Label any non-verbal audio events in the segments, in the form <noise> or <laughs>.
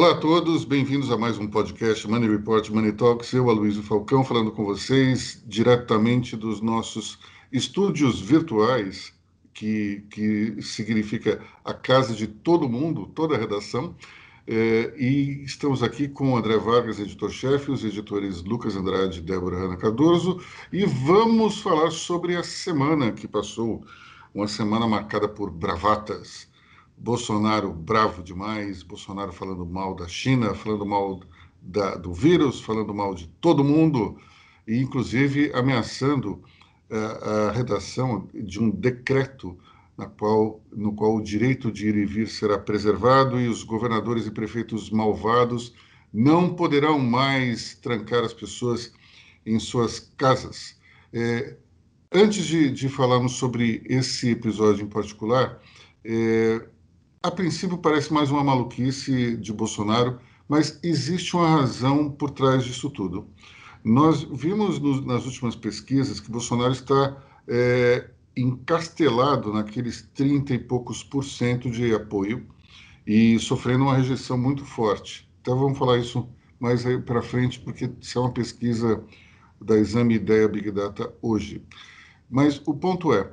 Olá a todos, bem-vindos a mais um podcast Money Report Money Talks. Eu, Aloysio Falcão, falando com vocês diretamente dos nossos estúdios virtuais, que, que significa a casa de todo mundo, toda a redação. É, e estamos aqui com o André Vargas, editor-chefe, os editores Lucas Andrade e Débora Hanna Cardoso, e vamos falar sobre a semana que passou, uma semana marcada por bravatas Bolsonaro bravo demais, Bolsonaro falando mal da China, falando mal da, do vírus, falando mal de todo mundo, e inclusive ameaçando uh, a redação de um decreto na qual, no qual o direito de ir e vir será preservado e os governadores e prefeitos malvados não poderão mais trancar as pessoas em suas casas. É, antes de, de falarmos sobre esse episódio em particular, é, a princípio parece mais uma maluquice de Bolsonaro, mas existe uma razão por trás disso tudo. Nós vimos no, nas últimas pesquisas que Bolsonaro está é, encastelado naqueles 30 e poucos por cento de apoio e sofrendo uma rejeição muito forte. Então vamos falar isso mais aí para frente, porque isso é uma pesquisa da Exame Ideia Big Data hoje. Mas o ponto é,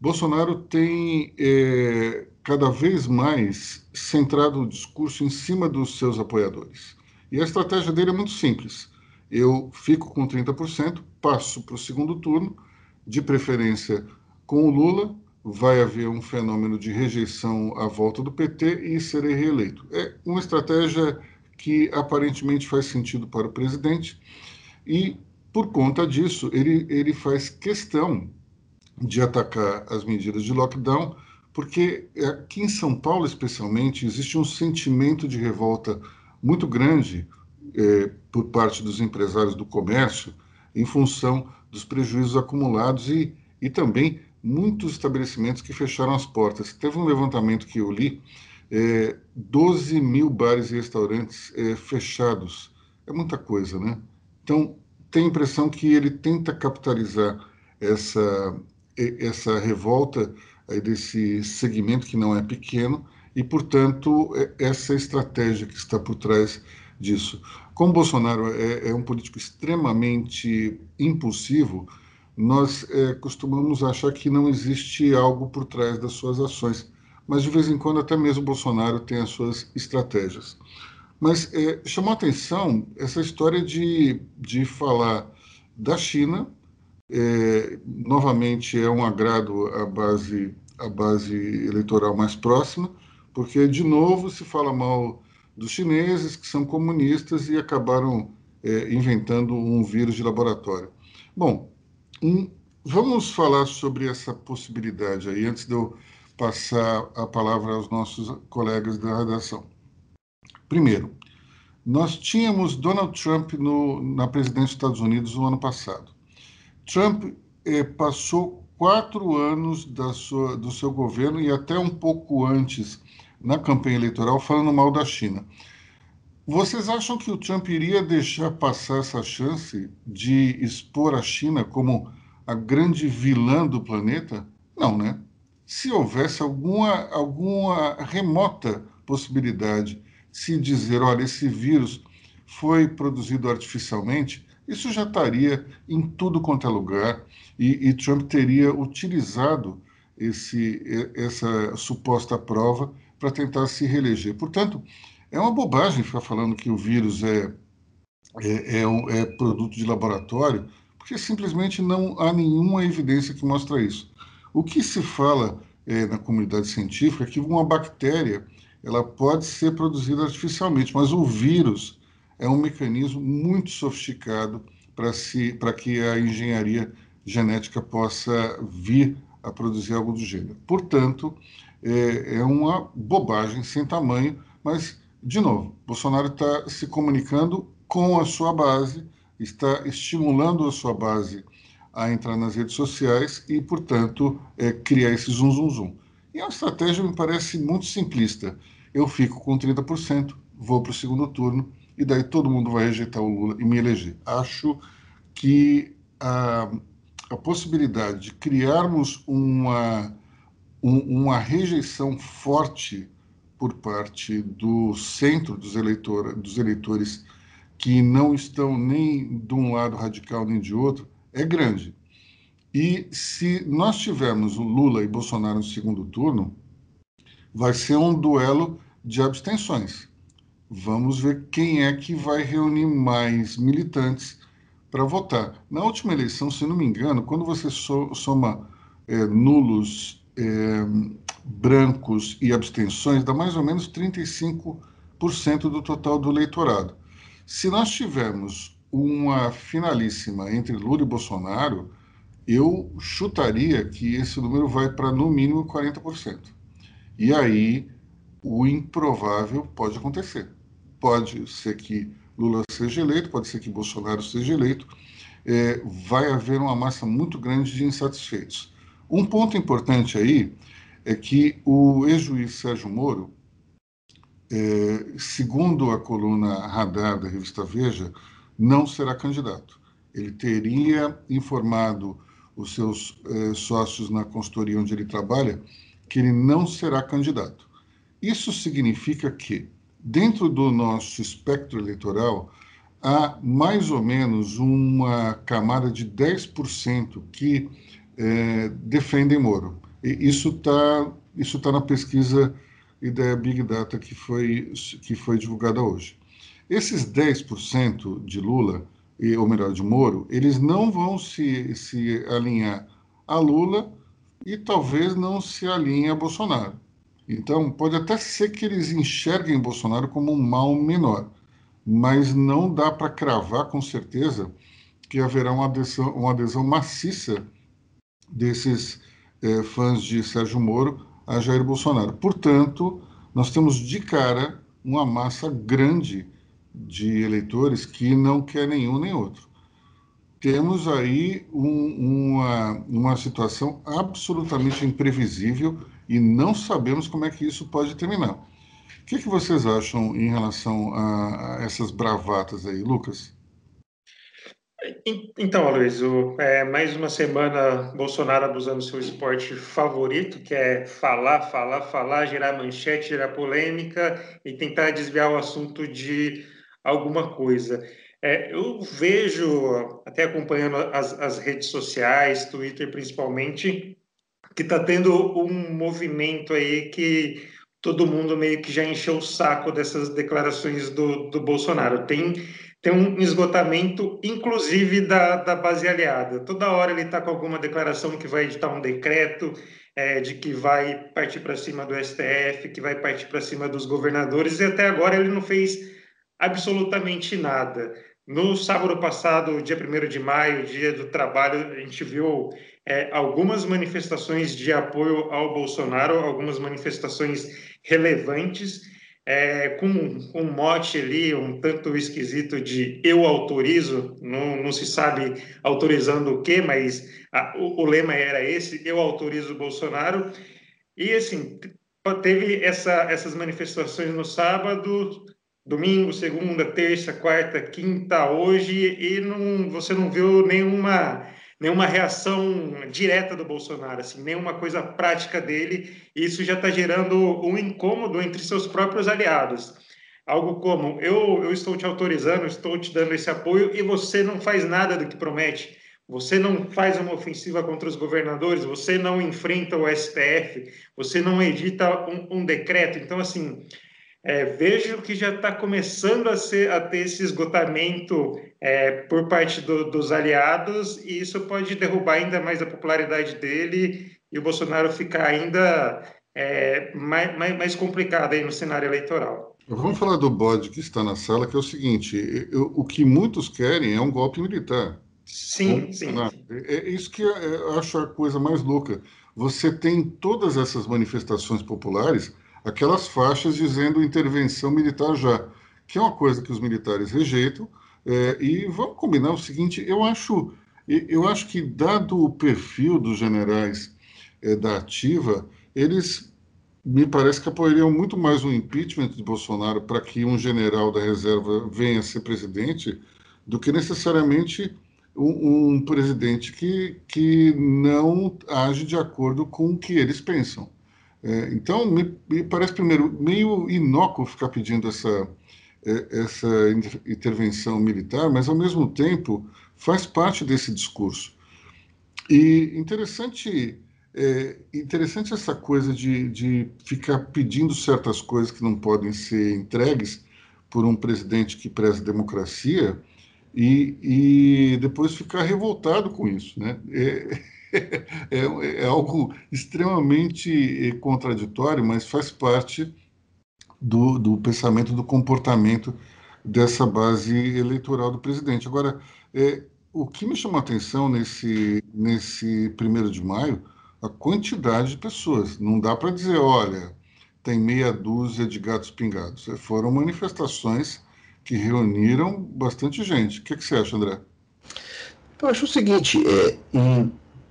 Bolsonaro tem é, cada vez mais centrado o discurso em cima dos seus apoiadores. E a estratégia dele é muito simples. Eu fico com 30%, passo para o segundo turno, de preferência com o Lula, vai haver um fenômeno de rejeição à volta do PT e serei reeleito. É uma estratégia que aparentemente faz sentido para o presidente e, por conta disso, ele, ele faz questão de atacar as medidas de lockdown porque aqui em São Paulo, especialmente, existe um sentimento de revolta muito grande é, por parte dos empresários do comércio em função dos prejuízos acumulados e, e também muitos estabelecimentos que fecharam as portas. Teve um levantamento que eu li, é, 12 mil bares e restaurantes fechados. É muita coisa, né? Então, tem a impressão que ele tenta capitalizar essa, essa revolta desse segmento que não é pequeno e, portanto, é essa estratégia que está por trás disso. Como Bolsonaro é, é um político extremamente impulsivo, nós é, costumamos achar que não existe algo por trás das suas ações, mas de vez em quando até mesmo Bolsonaro tem as suas estratégias. Mas é, chamou atenção essa história de, de falar da China é, novamente é um agrado à base, à base eleitoral mais próxima, porque, de novo, se fala mal dos chineses, que são comunistas e acabaram é, inventando um vírus de laboratório. Bom, um, vamos falar sobre essa possibilidade aí, antes de eu passar a palavra aos nossos colegas da redação. Primeiro, nós tínhamos Donald Trump no, na presidência dos Estados Unidos no ano passado. Trump eh, passou quatro anos sua, do seu governo e até um pouco antes na campanha eleitoral falando mal da China. Vocês acham que o Trump iria deixar passar essa chance de expor a China como a grande vilã do planeta? Não, né? Se houvesse alguma, alguma remota possibilidade de se dizer, olha, esse vírus foi produzido artificialmente, isso já estaria em tudo quanto é lugar e, e Trump teria utilizado esse, essa suposta prova para tentar se reeleger. Portanto, é uma bobagem ficar falando que o vírus é, é, é, um, é produto de laboratório, porque simplesmente não há nenhuma evidência que mostra isso. O que se fala é, na comunidade científica é que uma bactéria ela pode ser produzida artificialmente, mas o vírus é um mecanismo muito sofisticado para que a engenharia genética possa vir a produzir algo do gênero. Portanto, é, é uma bobagem sem tamanho, mas, de novo, Bolsonaro está se comunicando com a sua base, está estimulando a sua base a entrar nas redes sociais e, portanto, é, criar esse zum, zum, zum. E a estratégia me parece muito simplista. Eu fico com 30%, vou para o segundo turno, e daí todo mundo vai rejeitar o Lula e me eleger. Acho que a, a possibilidade de criarmos uma, um, uma rejeição forte por parte do centro dos, eleitor, dos eleitores que não estão nem de um lado radical nem de outro é grande. E se nós tivermos o Lula e Bolsonaro no segundo turno, vai ser um duelo de abstenções. Vamos ver quem é que vai reunir mais militantes para votar. Na última eleição, se não me engano, quando você soma é, nulos, é, brancos e abstenções, dá mais ou menos 35% do total do eleitorado. Se nós tivermos uma finalíssima entre Lula e Bolsonaro, eu chutaria que esse número vai para no mínimo 40%. E aí o improvável pode acontecer. Pode ser que Lula seja eleito, pode ser que Bolsonaro seja eleito. É, vai haver uma massa muito grande de insatisfeitos. Um ponto importante aí é que o ex-juiz Sérgio Moro, é, segundo a coluna Radar da revista Veja, não será candidato. Ele teria informado os seus é, sócios na consultoria onde ele trabalha que ele não será candidato. Isso significa que, dentro do nosso espectro eleitoral, há mais ou menos uma camada de 10% que é, defendem Moro. E isso está isso tá na pesquisa Ideia Big Data que foi, que foi divulgada hoje. Esses 10% de Lula, ou melhor, de Moro, eles não vão se, se alinhar a Lula e talvez não se alinhem a Bolsonaro. Então, pode até ser que eles enxerguem Bolsonaro como um mal menor, mas não dá para cravar com certeza que haverá uma adesão, uma adesão maciça desses é, fãs de Sérgio Moro a Jair Bolsonaro. Portanto, nós temos de cara uma massa grande de eleitores que não quer nenhum nem outro. Temos aí um, uma, uma situação absolutamente imprevisível e não sabemos como é que isso pode terminar. O que, que vocês acham em relação a, a essas bravatas aí, Lucas? Então, Aloysio, é, mais uma semana Bolsonaro abusando do seu esporte favorito, que é falar, falar, falar, gerar manchete, gerar polêmica e tentar desviar o assunto de alguma coisa. É, eu vejo, até acompanhando as, as redes sociais, Twitter principalmente, que está tendo um movimento aí que todo mundo meio que já encheu o saco dessas declarações do, do Bolsonaro. Tem tem um esgotamento, inclusive, da, da base aliada. Toda hora ele está com alguma declaração que vai editar um decreto, é, de que vai partir para cima do STF, que vai partir para cima dos governadores, e até agora ele não fez absolutamente nada. No sábado passado, dia 1 de maio, dia do trabalho, a gente viu é, algumas manifestações de apoio ao Bolsonaro, algumas manifestações relevantes, é, com, um mote ali um tanto esquisito de eu autorizo, não, não se sabe autorizando o quê, mas a, o, o, lema era esse, eu autorizo o Bolsonaro. E assim, teve essa, essas manifestações no sábado, domingo, segunda, terça, quarta, quinta, hoje, e não, você não viu nenhuma nenhuma reação direta do Bolsonaro, assim, nenhuma coisa prática dele, e isso já está gerando um incômodo entre seus próprios aliados. Algo como, eu, eu estou te autorizando, estou te dando esse apoio, e você não faz nada do que promete. Você não faz uma ofensiva contra os governadores, você não enfrenta o STF, você não edita um, um decreto. Então, assim, é, vejo que já está começando a, ser, a, ter esse esgotamento é, por parte do, dos aliados, e isso pode derrubar ainda mais a popularidade dele e o Bolsonaro ficar ainda é, mais, mais, mais, complicado aí no cenário eleitoral. Vamos falar do bode que está na sala, que é o seguinte: eu, o que muitos querem é um golpe militar. Sim, sim. É, é isso que eu acho a coisa mais louca. Você tem todas essas manifestações populares aquelas faixas dizendo intervenção militar já, que é uma coisa que os militares rejeitam. É, e vamos combinar o seguinte: eu acho, eu acho que, dado o perfil dos generais é, da ativa, eles me parece que apoiariam muito mais o impeachment de Bolsonaro para que um general da reserva venha a ser presidente do que necessariamente um, um presidente que, que não age de acordo com o que eles pensam. É, então, me, me, parece, primeiro, meio inócuo ficar pedindo essa, é, essa intervenção militar, mas, ao mesmo tempo, faz parte desse discurso. E interessante, é, interessante essa coisa de, de ficar pedindo certas coisas que não podem ser entregues por um presidente que preza democracia e, e depois ficar revoltado com isso, né? É, <laughs> é, é, algo extremamente contraditório, mas faz parte do, do pensamento, do comportamento dessa base eleitoral do presidente. Agora, é, o que me chamou a atenção nesse, nesse primeiro de maio, a quantidade de pessoas. Não dá para dizer, olha, tem meia dúzia de gatos pingados. Foram manifestações que reuniram bastante gente. O que, que você acha, André? Eu acho o seguinte, é,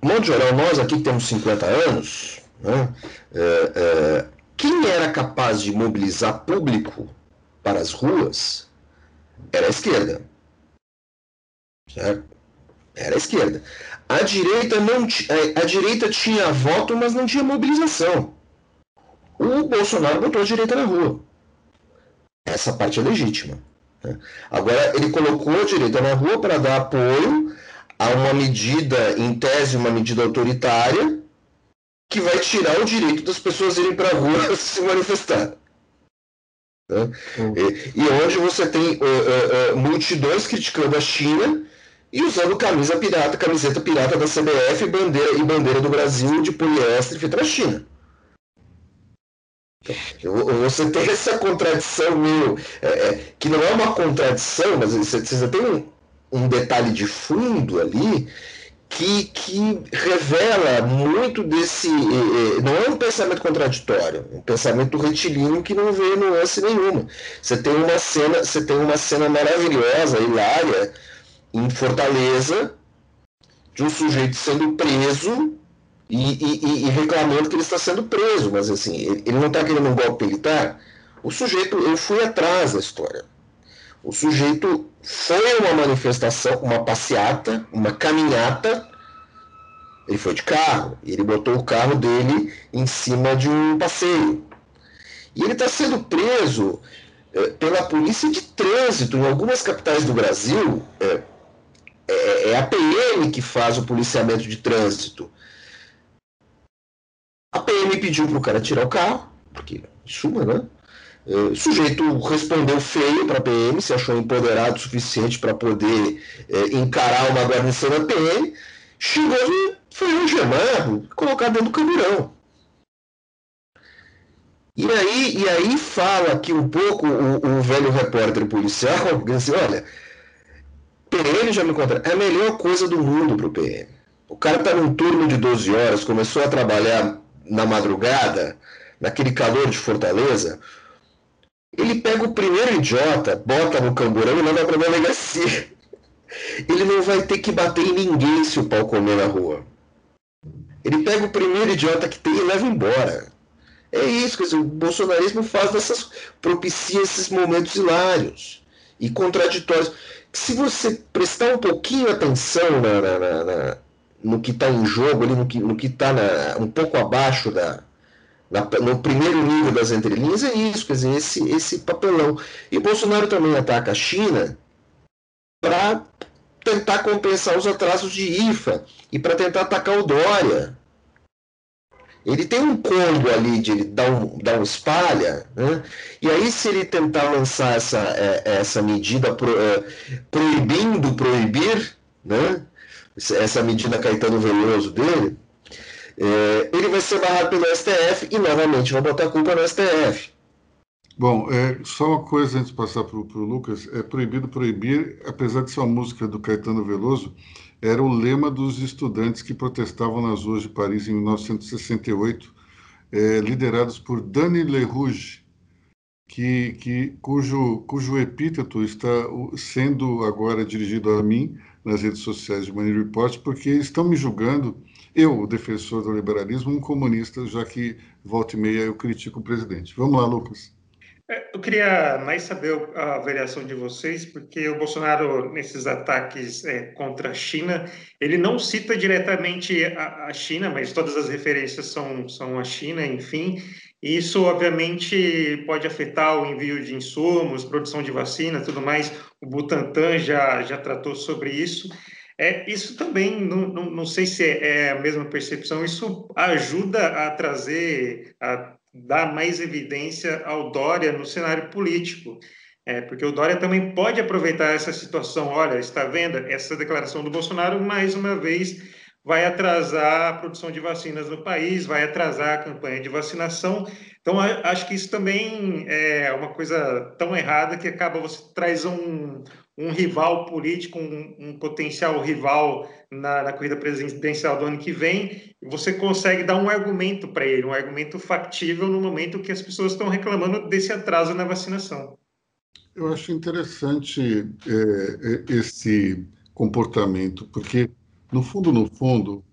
modo geral, nós aqui que temos 50 anos, né, é, é, quem era capaz de mobilizar público para as ruas era a esquerda. Certo? Era a esquerda. A direita, não a, a direita tinha voto, mas não tinha mobilização. O Bolsonaro botou a direita na rua. Essa parte é legítima. Né? Agora, ele colocou a direita na rua para dar apoio a uma medida, em tese, uma medida autoritária, que vai tirar o direito das pessoas irem para a rua <laughs> se manifestar. Né? Uhum. E, e, você tem uh, uh, multidões criticando a China e usando camisa pirata, camiseta pirata da CBF bandeira, e bandeira do Brasil de poliéster feita na China. Então, você <laughs> tem essa contradição meio. É, que não é uma contradição, mas você, você tem um, um detalhe de fundo ali que, que revela muito desse. Não é um pensamento contraditório, é um pensamento retilíneo que não vê nuance nenhuma. Você tem uma cena, você tem uma cena maravilhosa, hilária, em Fortaleza, de um sujeito sendo preso e, e, e reclamando que ele está sendo preso, mas assim, ele, ele não está querendo um golpe militar. O sujeito, eu fui atrás da história. O sujeito foi uma manifestação, uma passeata, uma caminhata. Ele foi de carro, ele botou o carro dele em cima de um passeio. E ele está sendo preso é, pela polícia de trânsito em algumas capitais do Brasil. É, é, é a PM que faz o policiamento de trânsito. A PM pediu para o cara tirar o carro, porque suma, né? O sujeito respondeu feio para a PM, se achou empoderado o suficiente para poder é, encarar uma guarnição da PM, chegou e foi algemado, colocado dentro do camburão. E aí, e aí fala aqui um pouco o, o velho repórter policial, assim, olha, PM já me conta, é a melhor coisa do mundo para o PM. O cara está num turno de 12 horas, começou a trabalhar na madrugada, naquele calor de Fortaleza, ele pega o primeiro idiota, bota no camburão e leva para a delegacia. Ele não vai ter que bater em ninguém se o pau comer na rua. Ele pega o primeiro idiota que tem e leva embora. É isso, quer dizer, o bolsonarismo faz dessas. propicia esses momentos hilários e contraditórios. Se você prestar um pouquinho atenção na, na, na no que está em jogo, ali, no que está um pouco abaixo da, na, no primeiro nível das entrelinhas é isso, quer dizer, esse, esse papelão. E Bolsonaro também ataca a China para tentar compensar os atrasos de IFA e para tentar atacar o Dória. Ele tem um combo ali de ele dar um, dar um espalha, né? e aí se ele tentar lançar essa, é, essa medida pro, é, proibindo proibir, né? essa medida Caetano Veloso dele, é, ele vai ser barrado pelo STF e novamente vai botar a culpa no STF. Bom, é, só uma coisa antes de passar para o Lucas: é proibido proibir, apesar de ser uma música do Caetano Veloso, era o lema dos estudantes que protestavam nas ruas de Paris em 1968, é, liderados por Dani Lerouge, que, que, cujo, cujo epíteto está sendo agora dirigido a mim nas redes sociais de Money Report, porque estão me julgando eu, o defensor do liberalismo, um comunista, já que volta e meia eu critico o presidente. Vamos lá, Lucas. É, eu queria mais saber a avaliação de vocês, porque o Bolsonaro, nesses ataques é, contra a China, ele não cita diretamente a, a, China, mas todas as referências são, são a China, enfim. E isso, obviamente, pode afetar o envio de insumos, produção de vacina, tudo mais. O Butantan já, já tratou sobre isso. É, isso também, não, não, não sei se é, é a mesma percepção, isso ajuda a trazer, a dar mais evidência ao Dória no cenário político. É, porque o Dória também pode aproveitar essa situação. Olha, está vendo? Essa declaração do Bolsonaro, mais uma vez, vai atrasar a produção de vacinas no país, vai atrasar a campanha de vacinação. Então, acho que isso também é uma coisa tão errada que acaba você traz um, um rival político, um, um potencial rival na, na, corrida presidencial do ano que vem, você consegue dar um argumento para ele, um argumento factível no momento que as pessoas estão reclamando desse atraso na vacinação. Eu acho interessante é, é esse comportamento, porque no fundo, no fundo,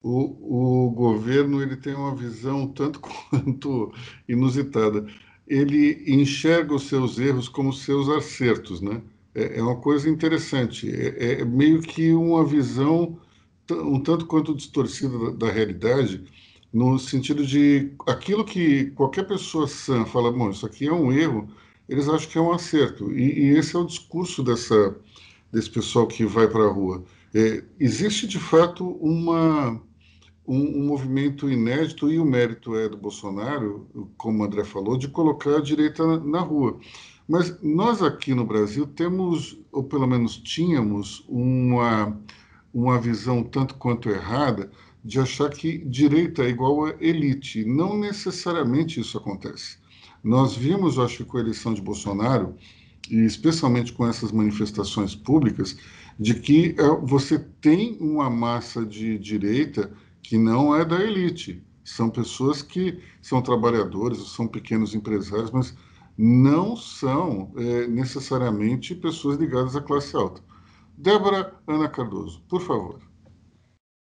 o, o governo ele tem uma visão tanto <laughs> quanto inusitada. Ele enxerga os seus erros como seus acertos, né? É, é uma coisa interessante. É, é, meio que uma visão um tanto quanto distorcida da, da realidade, no sentido de aquilo que qualquer pessoa sã fala, bom, isso aqui é um erro, eles acham que é um acerto. E, e esse é o discurso dessa, desse pessoal que vai para a rua. É, existe, de fato, uma, um, um, movimento inédito, e o mérito é do Bolsonaro, como o André falou, de colocar a direita na, na rua. Mas nós aqui no Brasil temos, ou pelo menos tínhamos, uma, uma visão tanto quanto errada de achar que direita é igual a elite. Não necessariamente isso acontece. Nós vimos, acho que com a eleição de Bolsonaro, e especialmente com essas manifestações públicas, de que é, você tem uma massa de direita que não é da elite. São pessoas que são trabalhadores, são pequenos empresários, mas não são é, necessariamente pessoas ligadas à classe alta. Débora Ana Cardoso, por favor.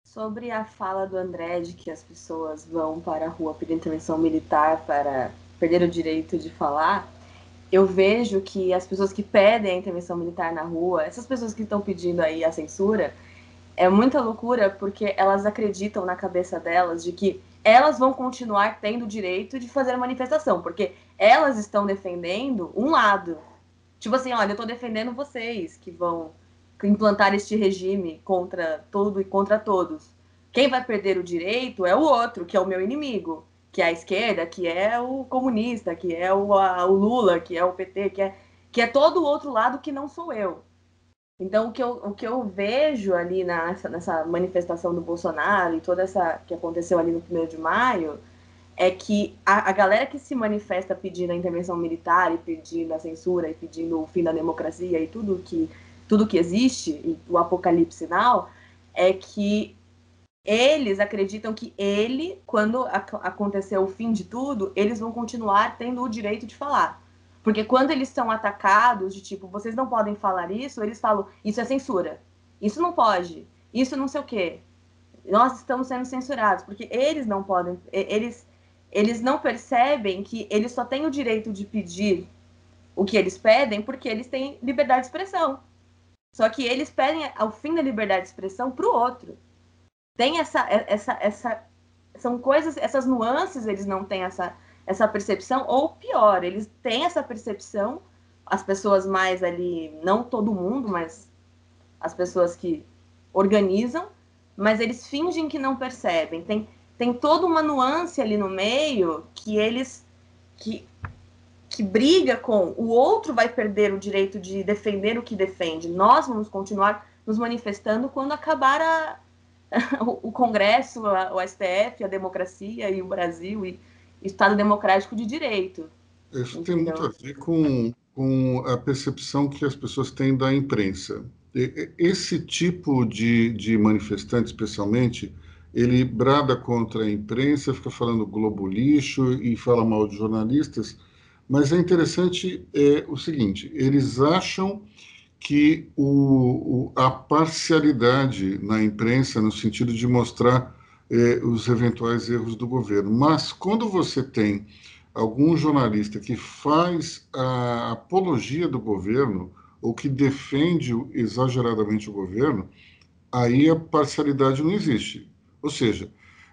Sobre a fala do André de que as pessoas vão para a rua pedir intervenção militar para perder o direito de falar, eu vejo que as pessoas que pedem a intervenção militar na rua, essas pessoas que estão pedindo aí a censura, é muita loucura porque elas acreditam na cabeça delas de que elas vão continuar tendo o direito de fazer a manifestação, porque elas estão defendendo um lado. Tipo assim, olha, eu estou defendendo vocês que vão implantar este regime contra tudo e contra todos. Quem vai perder o direito é o outro, que é o meu inimigo que é a esquerda, que é o comunista, que é o, a, o Lula, que é o PT, que é, que é todo o outro lado que não sou eu. Então, o que eu, o que eu vejo ali nessa, nessa manifestação do Bolsonaro e toda essa que aconteceu ali no 1 de maio é que a, a, galera que se manifesta pedindo a intervenção militar e pedindo a censura e pedindo o fim da democracia e tudo que, tudo que existe, e o apocalipse final, é que eles acreditam que ele, quando acontecer o fim de tudo, eles vão continuar tendo o direito de falar. Porque quando eles são atacados, de tipo, vocês não podem falar isso, eles falam, isso é censura. Isso não pode. Isso não sei o quê. Nós estamos sendo censurados, porque eles não podem, eles, eles não percebem que eles só têm o direito de pedir o que eles pedem porque eles têm liberdade de expressão. Só que eles pedem o fim da liberdade de expressão para o outro tem essa, essa, essa, são coisas, essas nuances, eles não têm essa, essa percepção, ou pior, eles têm essa percepção, as pessoas mais ali, não todo mundo, mas as pessoas que organizam, mas eles fingem que não percebem. Tem, tem toda uma nuance ali no meio que eles que, que briga com o outro vai perder o direito de defender o que defende. Nós vamos continuar nos manifestando quando acabar a, <laughs> o Congresso, o STF, a democracia e o Brasil e Estado democrático de direito. Isso Entendeu? tem muito a ver com, com a percepção que as pessoas têm da imprensa. Esse tipo de, de manifestante, especialmente, ele brada contra a imprensa, fica falando globo lixo e fala mal de jornalistas, mas é interessante é, o seguinte: eles acham que o, o, a parcialidade na imprensa, no sentido de mostrar eh, os eventuais erros do governo. Mas quando você tem algum jornalista que faz a apologia do governo ou que defende exageradamente o governo, aí a parcialidade não existe. Ou seja,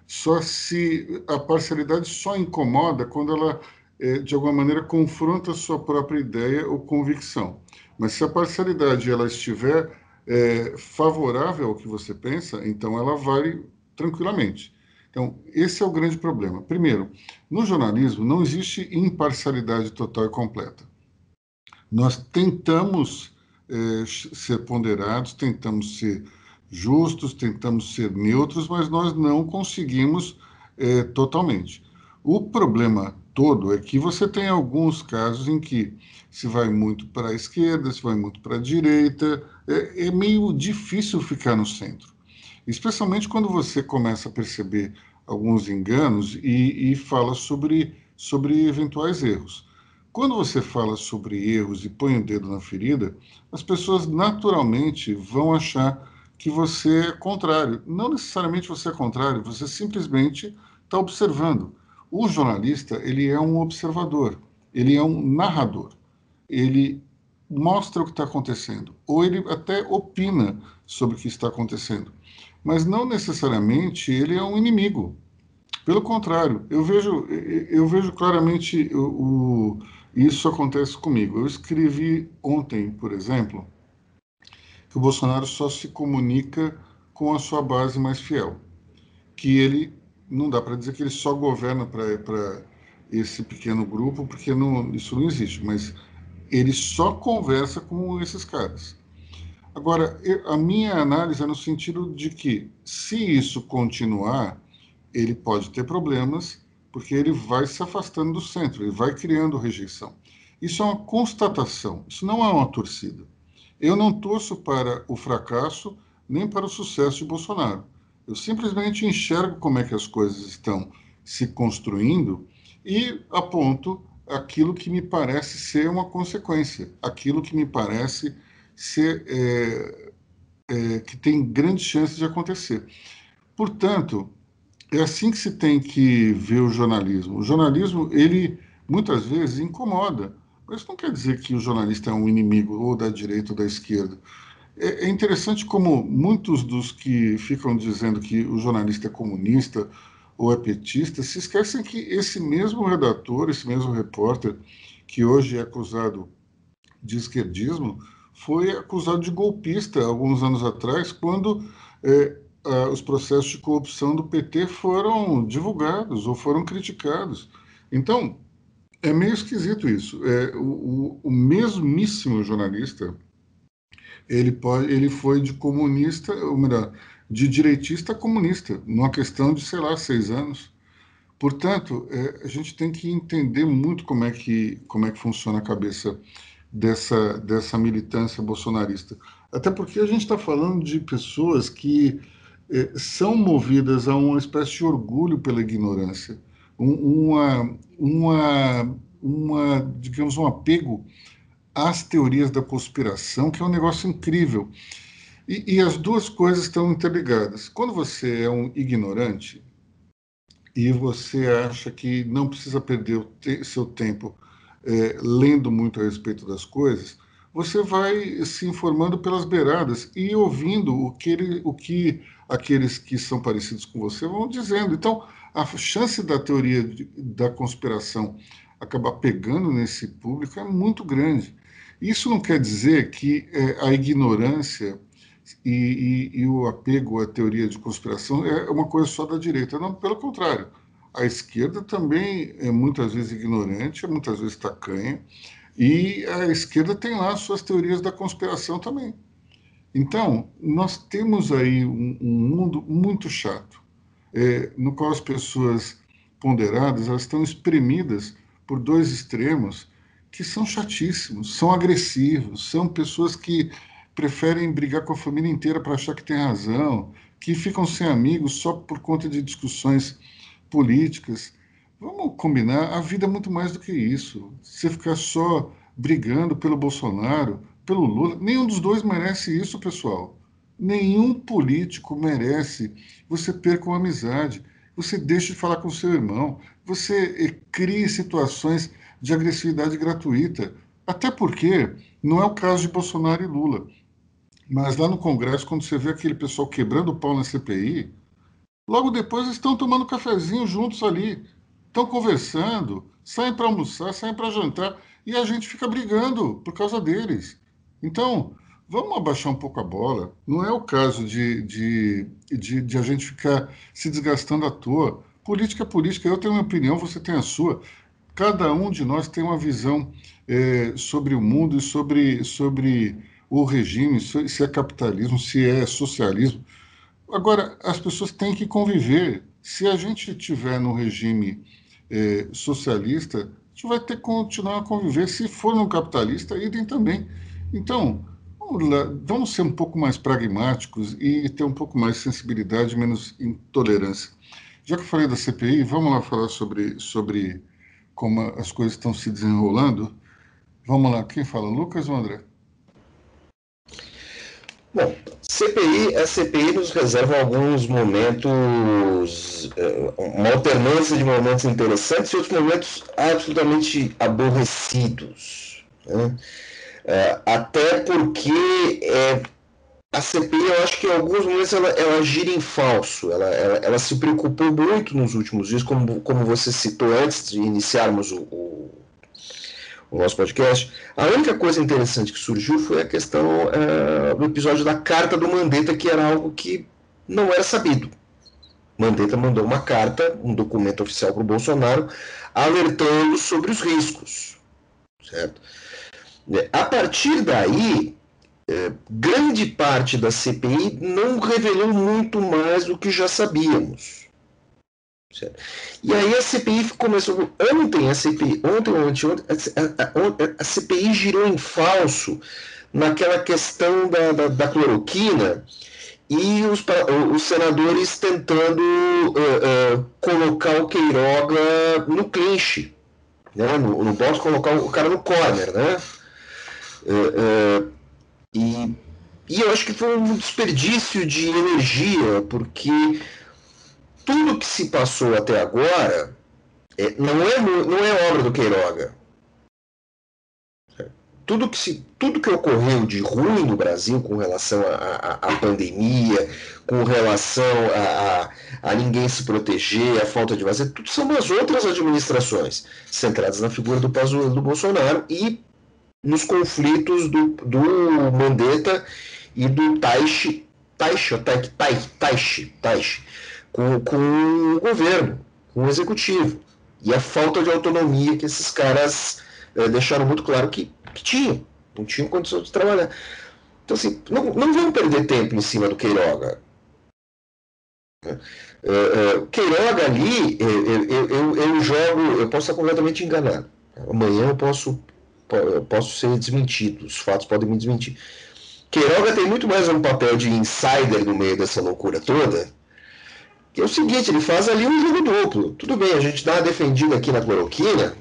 só se a parcialidade só incomoda quando ela é, de alguma maneira confronta a sua própria ideia ou convicção. Mas se a parcialidade ela estiver é, favorável ao que você pensa, então ela vale tranquilamente. Então, esse é o grande problema. Primeiro, no jornalismo não existe imparcialidade total e completa. Nós tentamos é, ser ponderados, tentamos ser justos, tentamos ser neutros, mas nós não conseguimos é, totalmente. O problema todo é que você tem alguns casos em que se vai muito para a esquerda, se vai muito para a direita, é, é meio difícil ficar no centro. Especialmente quando você começa a perceber alguns enganos e, e fala sobre, sobre eventuais erros. Quando você fala sobre erros e põe o dedo na ferida, as pessoas naturalmente vão achar que você é contrário. Não necessariamente você é contrário, você simplesmente está observando. O jornalista, ele é um observador, ele é um narrador. Ele mostra o que está acontecendo, ou ele até opina sobre o que está acontecendo. Mas não necessariamente ele é um inimigo. Pelo contrário, eu vejo, eu vejo claramente o, o isso acontece comigo. Eu escrevi ontem, por exemplo, que o Bolsonaro só se comunica com a sua base mais fiel, que ele não dá para dizer que ele só governa para esse pequeno grupo, porque não, isso não existe, mas ele só conversa com esses caras. Agora, a minha análise é no sentido de que, se isso continuar, ele pode ter problemas, porque ele vai se afastando do centro, ele vai criando rejeição. Isso é uma constatação, isso não é uma torcida. Eu não torço para o fracasso nem para o sucesso de Bolsonaro. Eu simplesmente enxergo como é que as coisas estão se construindo e aponto aquilo que me parece ser uma consequência, aquilo que me parece ser é, é, que tem grande chance de acontecer. Portanto, é assim que se tem que ver o jornalismo. O jornalismo, ele muitas vezes incomoda, mas não quer dizer que o jornalista é um inimigo ou da direita ou da esquerda. É, é interessante como muitos dos que ficam dizendo que o jornalista é comunista ou é petista se esquecem que esse mesmo redator, esse mesmo repórter, que hoje é acusado de esquerdismo, foi acusado de golpista alguns anos atrás, quando é, os processos de corrupção do PT foram divulgados ou foram criticados. Então, é meio esquisito isso. É, o, o mesmíssimo jornalista ele, pode, ele foi de comunista, ou melhor, de direitista a comunista, numa questão de, sei lá, seis anos. Portanto, é, a gente tem que entender muito como é que, como é que funciona a cabeça dessa, dessa militância bolsonarista. Até porque a gente está falando de pessoas que é, são movidas a uma espécie de orgulho pela ignorância, uma, uma, uma, digamos, um apego às teorias da conspiração, que é um negócio incrível. E, e as duas coisas estão interligadas. Quando você é um ignorante e você acha que não precisa perder te seu tempo é, lendo muito a respeito das coisas, você vai se informando pelas beiradas e ouvindo o que, ele, o que aqueles que são parecidos com você vão dizendo. Então, a chance da teoria de, da conspiração acabar pegando nesse público é muito grande. Isso não quer dizer que é, a ignorância e, e, e, o apego à teoria de conspiração é uma coisa só da direita. Não, pelo contrário. A esquerda também é muitas vezes ignorante, é muitas vezes tacanha, e a esquerda tem lá suas teorias da conspiração também. Então, nós temos aí um, um mundo muito chato, é, no qual as pessoas ponderadas elas estão espremidas por dois extremos que são chatíssimos, são agressivos, são pessoas que preferem brigar com a família inteira para achar que tem razão, que ficam sem amigos só por conta de discussões políticas. Vamos combinar, a vida é muito mais do que isso. Você ficar só brigando pelo Bolsonaro, pelo Lula, nenhum dos dois merece isso, pessoal. Nenhum político merece você perca uma amizade, você deixa de falar com seu irmão, você eh, cria situações de agressividade gratuita. Até porque não é o caso de Bolsonaro e Lula. Mas lá no Congresso, quando você vê aquele pessoal quebrando o pau na CPI, logo depois estão tomando cafezinho juntos ali, estão conversando, saem para almoçar, saem para jantar, e a gente fica brigando por causa deles. Então, vamos abaixar um pouco a bola. Não é o caso de, de, de, de a gente ficar se desgastando à toa. Política é política. Eu tenho uma opinião, você tem a sua. Cada um de nós tem uma visão é, sobre o mundo e sobre, sobre o regime, se é capitalismo, se é socialismo. Agora, as pessoas têm que conviver. Se a gente tiver no regime é, socialista, a gente vai ter que continuar a conviver. Se for no capitalista, idem também. Então, vamos, lá, vamos ser um pouco mais pragmáticos e ter um pouco mais de sensibilidade, menos intolerância. Já que eu falei da CPI, vamos lá falar sobre, sobre como as coisas estão se desenrolando. Vamos lá, quem fala? Lucas ou André? Bom, CPI, a CPI nos reserva alguns momentos, eh, uma alternância de momentos interessantes e outros momentos absolutamente aborrecidos. Né? É, até porque é, a CPI, eu acho que em alguns momentos ela, ela gira em falso, ela, ela, ela, se preocupou muito nos últimos dias, como, como você citou antes de iniciarmos o, o o nosso podcast, a única coisa interessante que surgiu foi a questão é, do episódio da carta do Mandetta, que era algo que não era sabido. Mandetta mandou uma carta, um documento oficial para o Bolsonaro, alertando sobre os riscos. Certo? A partir daí, é, grande parte da CPI não revelou muito mais do que já sabíamos. E aí a CPI começou. Ontem a CPI, ontem ou anteontem, a, a, CPI girou em falso naquela questão da, da, da cloroquina e os, os senadores tentando uh, uh, colocar o Queiroga no clinch, né? no, no box, colocar o cara no corner. Né? Uh, e, e eu acho que foi um desperdício de energia, porque tudo que se passou até agora é, não, é, não é obra do Queiroga. Tudo que, se, tudo que ocorreu de ruim no Brasil com relação à pandemia, com relação a, a, a, ninguém se proteger, a falta de vacina, tudo são as outras administrações centradas na figura do Pazuello do Bolsonaro e nos conflitos do, do Mandetta e do Taishi, Taishi, Taishi, Taishi, Taishi com, com o governo, com o executivo. E a falta de autonomia que esses caras é, deixaram muito claro que, que tinham, não tinham condição de trabalhar. Então, assim, não, não vamos perder tempo em cima do Queiroga. É, Queiroga ali, eu, eu, eu, jogo, eu posso estar completamente enganado. Amanhã eu posso, eu posso ser desmentido, os fatos podem me desmentir. Queiroga tem muito mais um papel de insider no meio dessa loucura toda que é o seguinte, ele faz ali um jogo duplo. Tudo bem, a gente dá uma defendida aqui na cloroquina,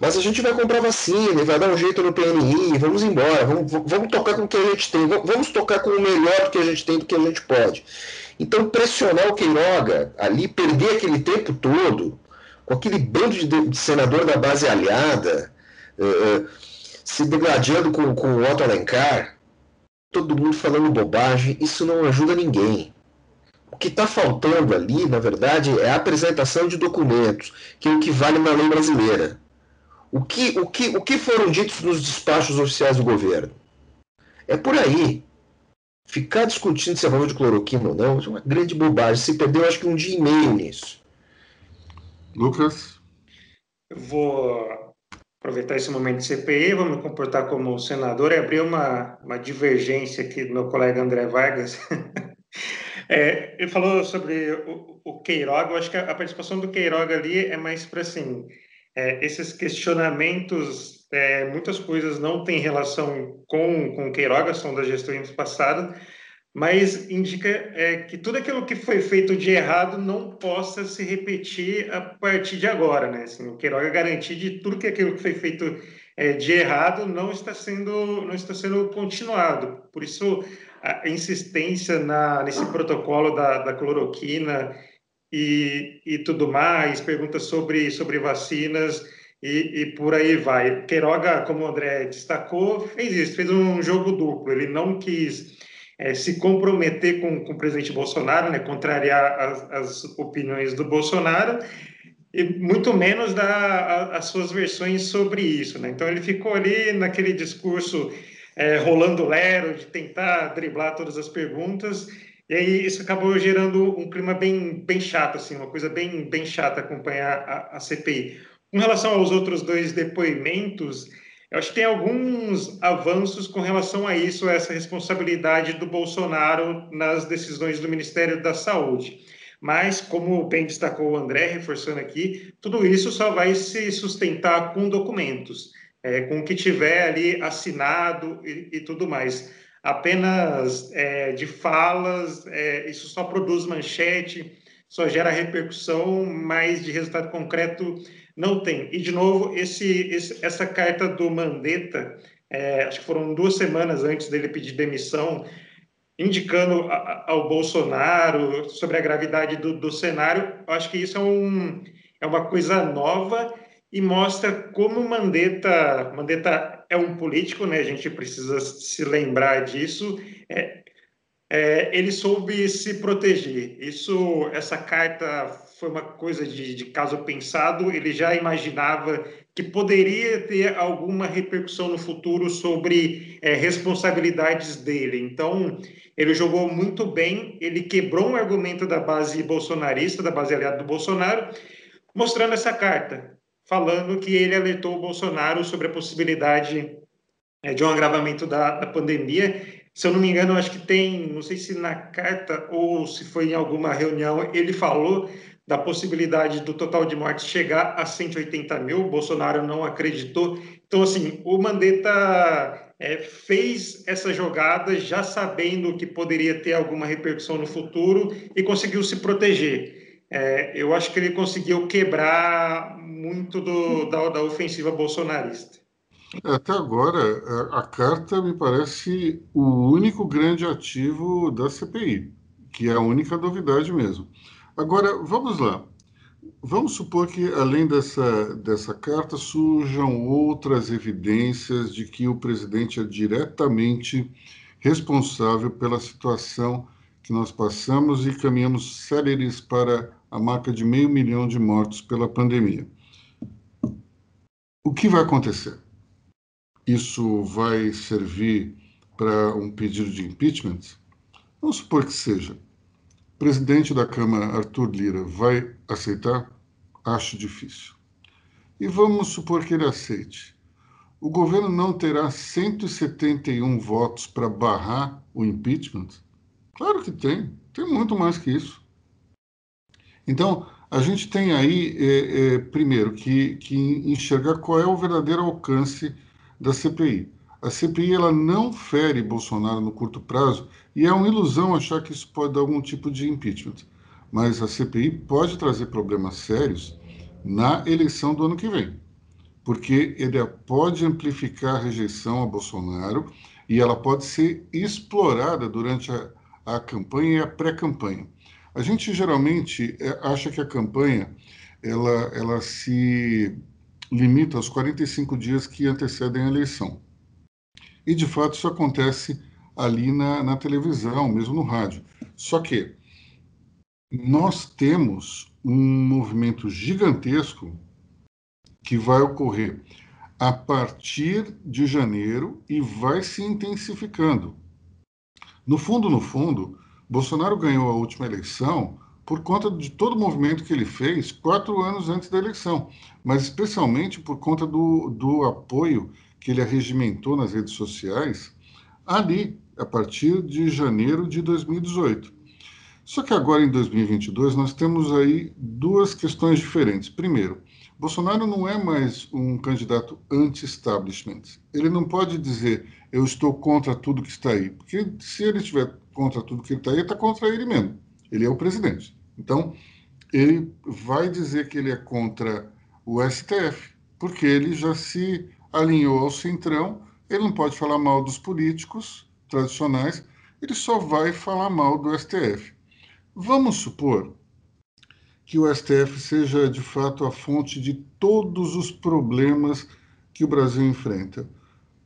mas a gente vai comprar vacina, vai dar um jeito no PNI, vamos embora, vamos, vamos tocar com o que a gente tem, vamos tocar com o melhor do que a gente tem, do que a gente pode. Então, pressionar o Queiroga ali, perder aquele tempo todo, com aquele bando de, de senador da base aliada, uh, uh, se degladiando com, com o Otto Alencar, todo mundo falando bobagem, isso não ajuda ninguém. O que está faltando ali, na verdade, é a apresentação de documentos, que é o que vale na lei brasileira. O que, o que, o que foram ditos nos despachos oficiais do governo? É por aí. Ficar discutindo se é valor de cloroquina ou não é uma grande bobagem. Se perdeu, acho que um dia e meio nisso. Lucas? Eu vou aproveitar esse momento de CPI, vou me comportar como senador e abrir uma, uma divergência aqui do meu colega André Vargas. <laughs> É, ele falou sobre o, o Queiroga, eu acho que a, participação do Queiroga ali é mais para assim, é, esses questionamentos, é, muitas coisas não têm relação com, com o Queiroga, são da gestão passada, mas indica é, que tudo aquilo que foi feito de errado não possa se repetir a partir de agora, né? Assim, o Queiroga garantir de tudo que aquilo que foi feito é, de errado não está sendo não está sendo continuado. Por isso a insistência na, nesse protocolo da, da cloroquina e, e tudo mais, perguntas sobre, sobre vacinas e, e, por aí vai. Queiroga, como o André destacou, fez isso, fez um jogo duplo. Ele não quis é, se comprometer com, com o presidente Bolsonaro, né, contrariar as, as opiniões do Bolsonaro, e muito menos dar a, as suas versões sobre isso. Né? Então ele ficou ali naquele discurso é, rolando lero, de tentar driblar todas as perguntas, e aí isso acabou gerando um clima bem, bem chato, assim, uma coisa bem, bem chata acompanhar a, a CPI. Com relação aos outros dois depoimentos, eu acho que tem alguns avanços com relação a isso, essa responsabilidade do Bolsonaro nas decisões do Ministério da Saúde. Mas, como bem destacou o André, reforçando aqui, tudo isso só vai se sustentar com documentos, é, com o que tiver ali assinado e, e tudo mais. Apenas é, de falas, é, isso só produz manchete, só gera repercussão, mas de resultado concreto não tem. E, de novo, esse, esse essa carta do Mandetta, é, acho que foram duas semanas antes dele pedir demissão, indicando a, ao Bolsonaro sobre a gravidade do, do cenário, acho que isso é, um, é uma coisa nova e mostra como Mandetta, Mandetta é um político, né? A gente precisa se lembrar disso. É, é, ele soube se proteger. Isso, essa carta foi uma coisa de, de caso pensado. Ele já imaginava que poderia ter alguma repercussão no futuro sobre é, responsabilidades dele. Então, ele jogou muito bem. Ele quebrou um argumento da base bolsonarista, da base aliada do Bolsonaro, mostrando essa carta, falando que ele alertou o Bolsonaro sobre a possibilidade é, de um agravamento da, da pandemia se eu não me engano, acho que tem, não sei se na carta ou se foi em alguma reunião, ele falou da possibilidade do total de mortes chegar a 180 mil. Bolsonaro não acreditou. Então, assim, o Mandetta é, fez essa jogada já sabendo que poderia ter alguma repercussão no futuro e conseguiu se proteger. É, eu acho que ele conseguiu quebrar muito do, da, da ofensiva bolsonarista. Até agora, a, carta me parece o único grande ativo da CPI, que é a única novidade mesmo. Agora, vamos lá. Vamos supor que, além dessa, dessa carta, surjam outras evidências de que o presidente é diretamente responsável pela situação que nós passamos e caminhamos céleres para a marca de meio milhão de mortos pela pandemia. O que vai acontecer? isso vai servir para um pedido de impeachment? Vamos supor que seja. Presidente da Câmara, Arthur Lira, vai aceitar? Acho difícil. E vamos supor que ele aceite. O governo não terá 171 votos para barrar o impeachment? Claro que tem. Tem muito mais que isso. Então, a gente tem aí, é, é, primeiro, que, que enxergar qual é o verdadeiro alcance da CPI. A CPI ela não fere Bolsonaro no curto prazo e é uma ilusão achar que isso pode dar algum tipo de impeachment. Mas a CPI pode trazer problemas sérios na eleição do ano que vem, porque ele pode amplificar a rejeição a Bolsonaro e ela pode ser explorada durante a, a campanha e a pré-campanha. A gente geralmente é, acha que a campanha ela, ela se limita aos 45 dias que antecedem a eleição. E, de fato, isso acontece ali na, na televisão, mesmo no rádio. Só que nós temos um movimento gigantesco que vai ocorrer a partir de janeiro e vai se intensificando. No fundo, no fundo, Bolsonaro ganhou a última eleição por conta de todo o movimento que ele fez quatro anos antes da eleição, mas especialmente por conta do, do apoio que ele arregimentou nas redes sociais ali, a partir de janeiro de 2018. Só que agora, em 2022, nós temos aí duas questões diferentes. Primeiro, Bolsonaro não é mais um candidato anti-establishment. Ele não pode dizer eu estou contra tudo que está aí, porque se ele estiver contra tudo que está aí, está contra ele mesmo. Ele é o presidente. Então, ele vai dizer que ele é contra o STF, porque ele já se alinhou ao centrão, ele não pode falar mal dos políticos tradicionais, ele só vai falar mal do STF. Vamos supor que o STF seja de fato a fonte de todos os problemas que o Brasil enfrenta.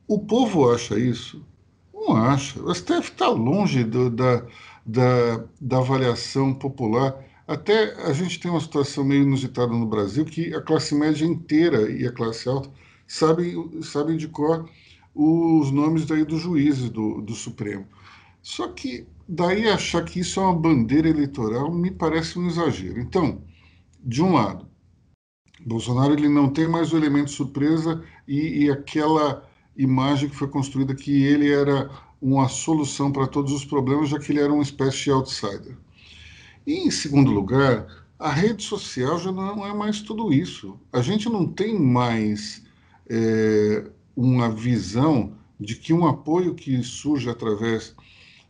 O povo acha isso? Não acha. O STF está longe do, da, da, da avaliação popular. Até a gente tem uma situação meio inusitada no Brasil que a classe média inteira e a classe alta sabem, sabem de cor os nomes daí dos juízes do, do Supremo. Só que daí achar que isso é uma bandeira eleitoral me parece um exagero. Então, de um lado, Bolsonaro ele não tem mais o elemento surpresa e, e aquela imagem que foi construída que ele era uma solução para todos os problemas, já que ele era uma espécie de outsider. E, em segundo lugar, a rede social já não é mais tudo isso. A gente não tem mais é, uma visão de que um apoio que surge através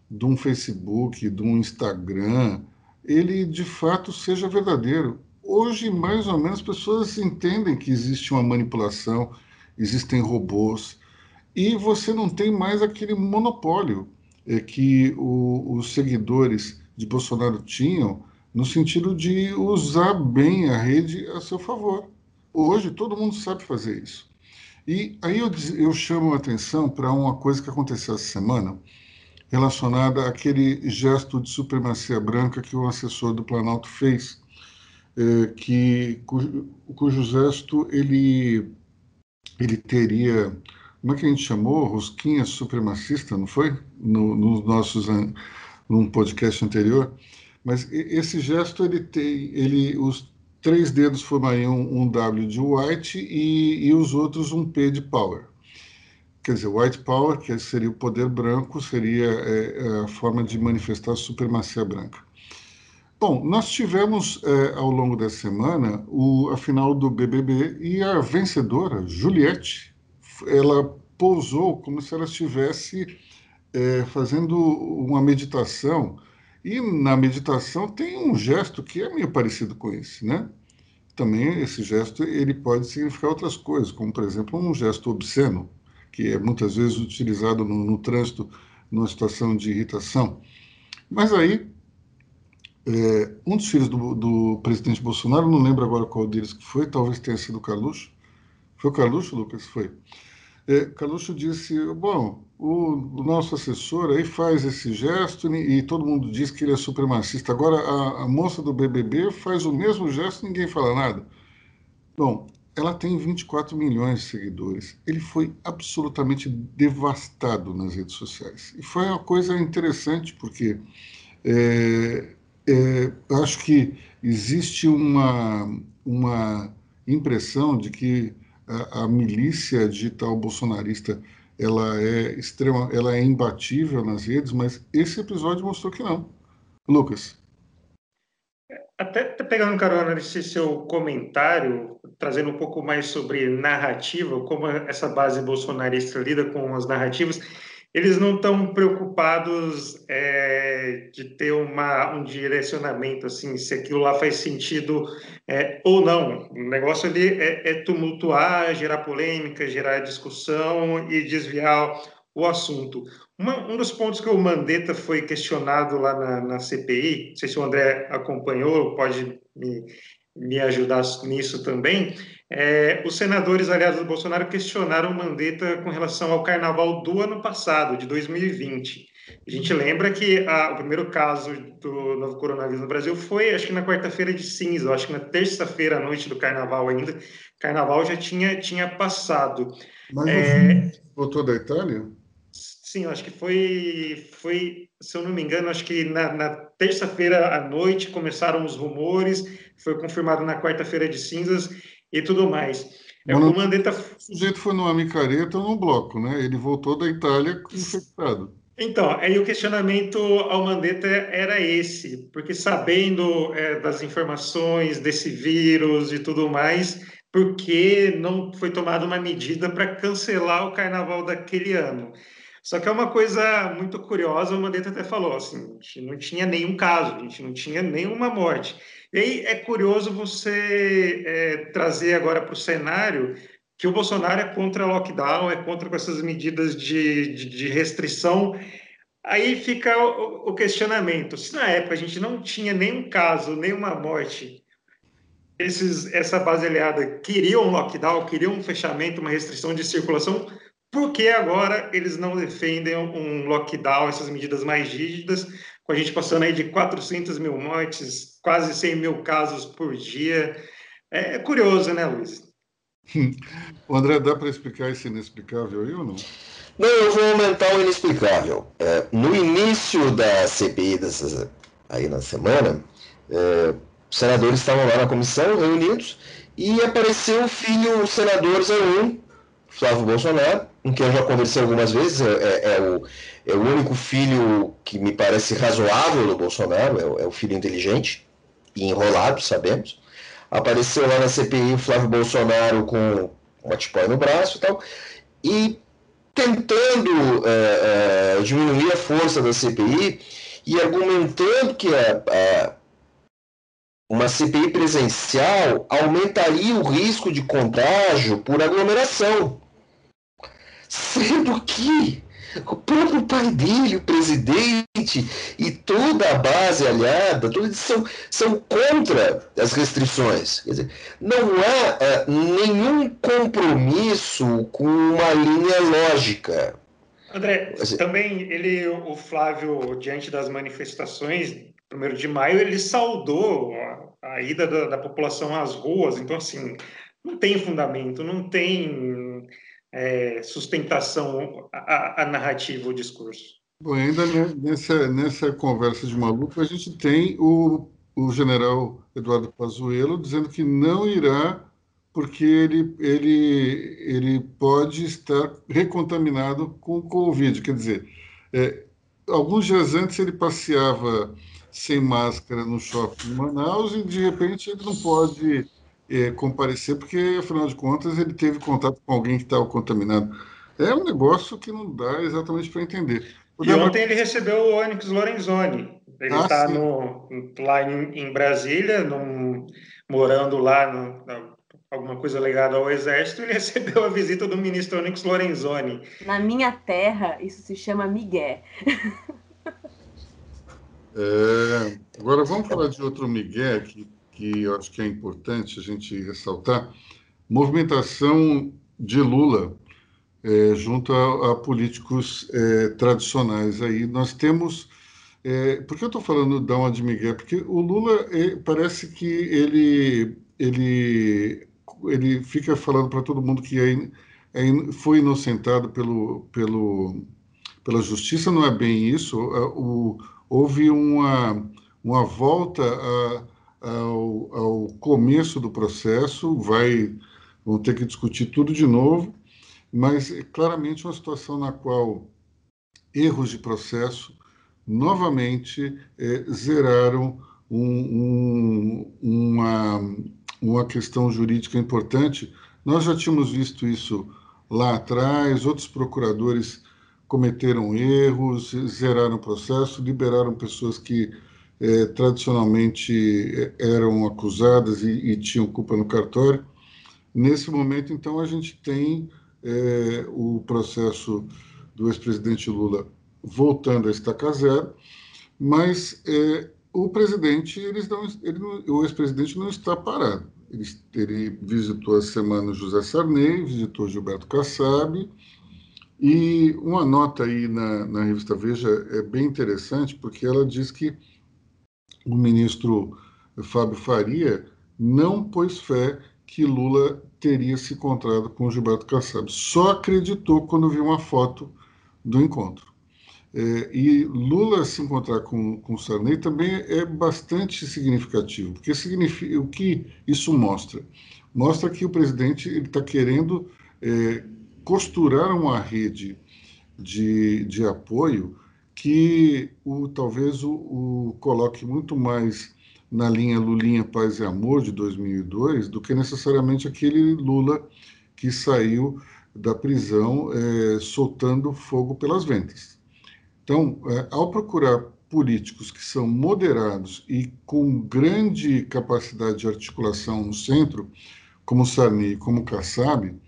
de um Facebook, de um Instagram, ele de fato seja verdadeiro. Hoje, mais ou menos, as pessoas entendem que existe uma manipulação, existem robôs, e você não tem mais aquele monopólio é, que o, os seguidores de Bolsonaro tinham, no sentido de usar bem a rede a seu favor. Hoje, todo mundo sabe fazer isso. E aí eu, eu chamo a atenção para uma coisa que aconteceu essa semana, relacionada àquele gesto de supremacia branca que o assessor do Planalto fez, é, que, cujo, cujo gesto ele, ele teria, como é que a gente chamou? Rosquinha supremacista, não foi? No, nos nossos, num podcast anterior. Mas esse gesto, ele tem, ele, os três dedos formariam um W de white e, e os outros um P de power. Quer dizer, white power, que seria o poder branco, seria é, é, a forma de manifestar a supremacia branca. Bom, nós tivemos é, ao longo da semana o, a final do BBB e a vencedora, Juliette, ela pousou como se ela estivesse é, fazendo uma meditação e na meditação tem um gesto que é meio parecido com esse, né? Também esse gesto ele pode significar outras coisas, como por exemplo um gesto obsceno, que é muitas vezes utilizado no, no trânsito numa situação de irritação. Mas aí é, um dos filhos do, do, presidente Bolsonaro, não lembro agora qual deles que foi, talvez tenha sido o Carluxo. Foi o Carluxo, Lucas? Foi. É, disse: Bom, o, o, nosso assessor aí faz esse gesto e, e, todo mundo diz que ele é supremacista. Agora, a, a, moça do BBB faz o mesmo gesto e ninguém fala nada. Bom, ela tem 24 milhões de seguidores. Ele foi absolutamente devastado nas redes sociais. E foi uma coisa interessante, porque é, é, acho que existe uma, uma impressão de que a, a milícia digital bolsonarista ela é extrema, ela é imbatível nas redes, mas esse episódio mostrou que não. Lucas. Até pegando carona nesse seu comentário, trazendo um pouco mais sobre narrativa, como essa base bolsonarista lida com as narrativas, eles não estão preocupados é, de ter uma, um direcionamento, assim, se aquilo lá faz sentido é, ou não. O negócio ali é, é, tumultuar, gerar polêmica, gerar discussão e desviar o assunto. Uma, um dos pontos que o Mandetta foi questionado lá na, na CPI, não sei se o André acompanhou, pode me, me ajudar nisso também, é, os senadores aliados do Bolsonaro questionaram Mandetta com relação ao carnaval do ano passado, de 2020. A gente lembra que a, o primeiro caso do novo coronavírus no Brasil foi, acho que na quarta-feira de cinza, acho que na terça-feira à noite do carnaval ainda. Carnaval já tinha, tinha passado. Mas é, voltou da Itália? Sim, acho que foi, foi, se eu não me engano, acho que na, na terça-feira à noite começaram os rumores, foi confirmado na quarta-feira de cinzas e tudo mais. É, o Mandetta... O sujeito foi numa micareta ou num bloco, né? Ele voltou da Itália infectado. Então, aí o questionamento ao Mandetta era esse, porque sabendo é, das informações desse vírus e tudo mais, por que não foi tomada uma medida para cancelar o carnaval daquele ano? Só que é uma coisa muito curiosa, o Mandetta até falou assim, a gente não tinha nenhum caso, a gente não tinha nenhuma morte. E é curioso você é, trazer agora para o cenário que o Bolsonaro é contra lockdown, é contra essas medidas de, de, de restrição. Aí fica o, o, questionamento: se na época a gente não tinha nenhum caso, nenhuma morte, esses, essa base aliada queria um lockdown, queria um fechamento, uma restrição de circulação, por que agora eles não defendem um lockdown, essas medidas mais rígidas, com a gente passando aí de 400 mil mortes, quase 100 mil casos por dia? É curioso, né, Luiz? <laughs> O André, dá para explicar esse inexplicável aí ou não? Não, eu vou aumentar o inexplicável. É, no início da CPI, dessas, aí na semana, é, os senadores estavam lá na comissão, reunidos, e apareceu o filho, o senador 01, Flávio Bolsonaro, com quem eu já conversei algumas vezes, é, é, é, o, é o único filho que me parece razoável do Bolsonaro, é o, é o filho inteligente e enrolado, sabemos. Apareceu lá na CPI o Flávio Bolsonaro com uma tipóia no braço e tal, e tentando é, é, diminuir a força da CPI e argumentando que a, a uma CPI presencial aumentaria o risco de contágio por aglomeração. Sendo que o próprio pai dele, o presidente e toda a base aliada, todos são, são contra as restrições. Quer dizer, não há é, nenhum compromisso com uma linha lógica. André, assim, também ele, o Flávio, diante das manifestações, primeiro de maio, ele saudou a, a ida da, da, população às ruas. Então, assim, não tem fundamento, não tem é, sustentação a, a, narrativa, o discurso. Bom, ainda nessa, nessa conversa de maluco, a gente tem o, o general Eduardo Pazuello dizendo que não irá porque ele, ele, ele pode estar recontaminado com o Covid. Quer dizer, é, alguns dias antes ele passeava sem máscara no shopping em Manaus e de repente ele não pode é, comparecer porque afinal de contas ele teve contato com alguém que estava contaminado. É um negócio que não dá exatamente para entender. O e ontem ele recebeu o Onyx Lorenzoni. Ele está ah, lá em, em Brasília, num, morando lá, no, alguma coisa ligada ao Exército, ele <laughs> recebeu a visita do ministro Onyx Lorenzoni. Na minha terra, isso se chama Miguel. <laughs> É, agora vamos falar de outro Miguel que, que eu acho que é importante a gente ressaltar. Movimentação de Lula é, junto a, a políticos é, tradicionais. Aí nós temos. É, por que eu estou falando da uma de Miguel? Porque o Lula é, parece que ele, ele, ele fica falando para todo mundo que é, é, foi inocentado pelo, pelo, pela justiça. Não é bem isso. O, houve uma, uma volta a, ao, ao, começo do processo, vai, vão ter que discutir tudo de novo, mas é claramente uma situação na qual erros de processo novamente é, zeraram um, um, uma, uma questão jurídica importante. Nós já tínhamos visto isso lá atrás, outros procuradores cometeram erros, zeraram o processo, liberaram pessoas que eh, tradicionalmente eh, eram acusadas e, e, tinham culpa no cartório. Nesse momento, então, a gente tem eh, o processo do ex-presidente Lula voltando a estaca zero, mas o presidente, eles não, ele o ex-presidente não está parado. Ele, ele visitou a semana José Sarney, visitou Gilberto Kassab, e uma nota aí na, na revista Veja é bem interessante, porque ela diz que o ministro Fábio Faria não pôs fé que Lula teria se encontrado com Gilberto Kassab. Só acreditou quando viu uma foto do encontro. É, e Lula se encontrar com, com Sarney também é bastante significativo, porque significa, o que isso mostra? Mostra que o presidente está querendo é, costuraram uma rede de, de apoio que o, talvez o, o coloque muito mais na linha Lulinha Paz e Amor de 2002 do que necessariamente aquele Lula que saiu da prisão é, soltando fogo pelas ventas. Então, é, ao procurar políticos que são moderados e com grande capacidade de articulação no centro, como Sarney e como Kassab,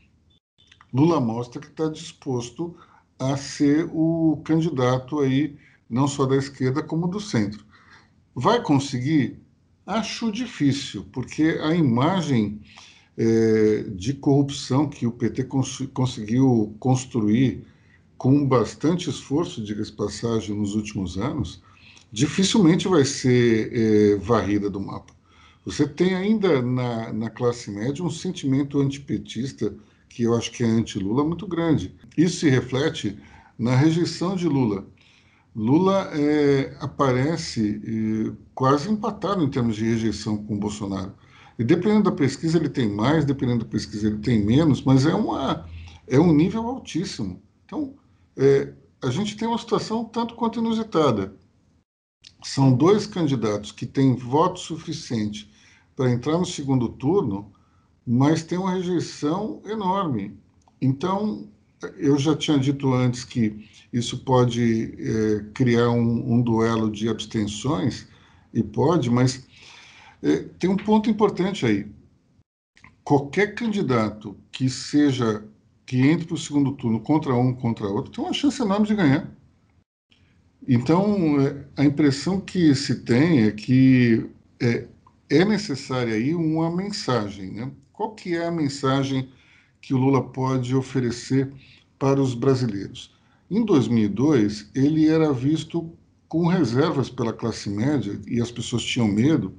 Lula mostra que está disposto a ser o candidato aí, não só da esquerda, como do centro. Vai conseguir? Acho difícil, porque a imagem é, de corrupção que o PT cons conseguiu construir com bastante esforço, diga-se passagem, nos últimos anos, dificilmente vai ser é, varrida do mapa. Você tem ainda na, na classe média um sentimento antipetista, que eu acho que é anti-Lula, muito grande. Isso se reflete na rejeição de Lula. Lula é, aparece é, quase empatado em termos de rejeição com Bolsonaro. E dependendo da pesquisa ele tem mais, dependendo da pesquisa ele tem menos, mas é, uma, é um nível altíssimo. Então, é, a gente tem uma situação tanto quanto inusitada. São dois candidatos que têm voto suficiente para entrar no segundo turno, mas tem uma rejeição enorme. Então, eu já tinha dito antes que isso pode é, criar um, um, duelo de abstenções, e pode, mas é, tem um ponto importante aí. Qualquer candidato que seja que entre para o segundo turno contra um contra outro tem uma chance enorme de ganhar. Então, é, a impressão que se tem é que é, é necessária aí uma mensagem. Né? Qual que é a mensagem que o Lula pode oferecer para os brasileiros? Em 2002, ele era visto com reservas pela classe média e as pessoas tinham medo,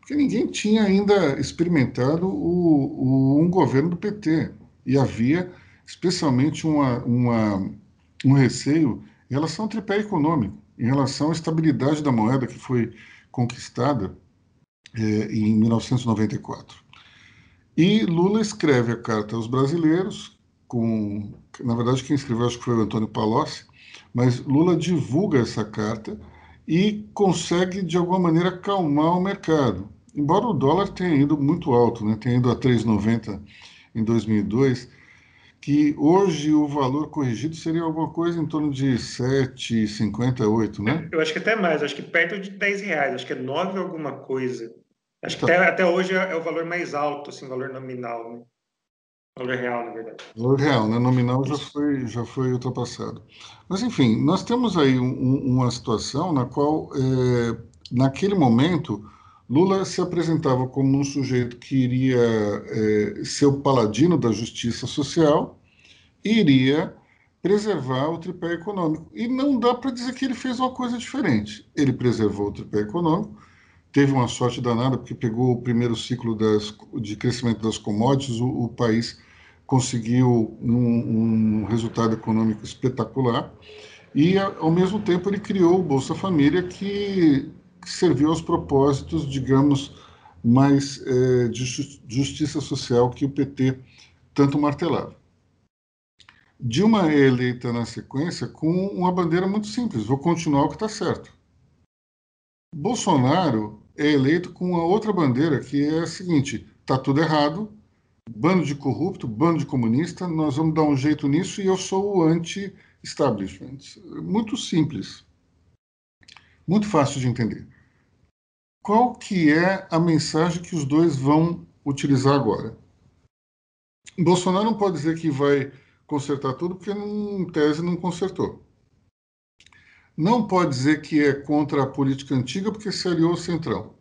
porque ninguém tinha ainda experimentado o, o, um governo do PT. E havia especialmente uma, uma, um receio em relação ao tripé econômico, em relação à estabilidade da moeda que foi conquistada é, em 1994. E Lula escreve a carta aos brasileiros, com, na verdade quem escreveu acho que foi o Antônio Palocci, mas Lula divulga essa carta e consegue de alguma maneira acalmar o mercado. Embora o dólar tenha ido muito alto, né, tenha ido a 3,90 em 2002, que hoje o valor corrigido seria alguma coisa em torno de 7,58, né? Eu acho que até mais, acho que perto de 10 reais, acho que é 9 alguma coisa. Acho que até, até hoje é, é o valor mais alto, assim, valor nominal, né? Valor real, na verdade. Valor real, né? Nominal já foi, já foi ultrapassado. Mas, enfim, nós temos aí um, uma situação na qual, é, naquele momento, Lula se apresentava como um sujeito que iria é, ser o paladino da justiça social e iria preservar o tripé econômico. E não dá para dizer que ele fez uma coisa diferente. Ele preservou o tripé econômico, teve uma sorte danada, porque pegou o primeiro ciclo das, de crescimento das commodities, o, o país conseguiu um, um, resultado econômico espetacular, e, ao mesmo tempo, ele criou o Bolsa Família, que que serviu aos propósitos, digamos, mais é, de justiça social que o PT tanto martelava. Dilma é eleita na sequência com uma bandeira muito simples: vou continuar o que está certo. Bolsonaro é eleito com uma outra bandeira que é a seguinte: está tudo errado, bando de corrupto, bando de comunista, nós vamos dar um jeito nisso e eu sou o anti-establishment. Muito simples, muito fácil de entender qual que é a mensagem que os dois vão utilizar agora? Bolsonaro não pode dizer que vai consertar tudo, porque em tese não consertou. Não pode dizer que é contra a política antiga, porque se aliou ao Centrão.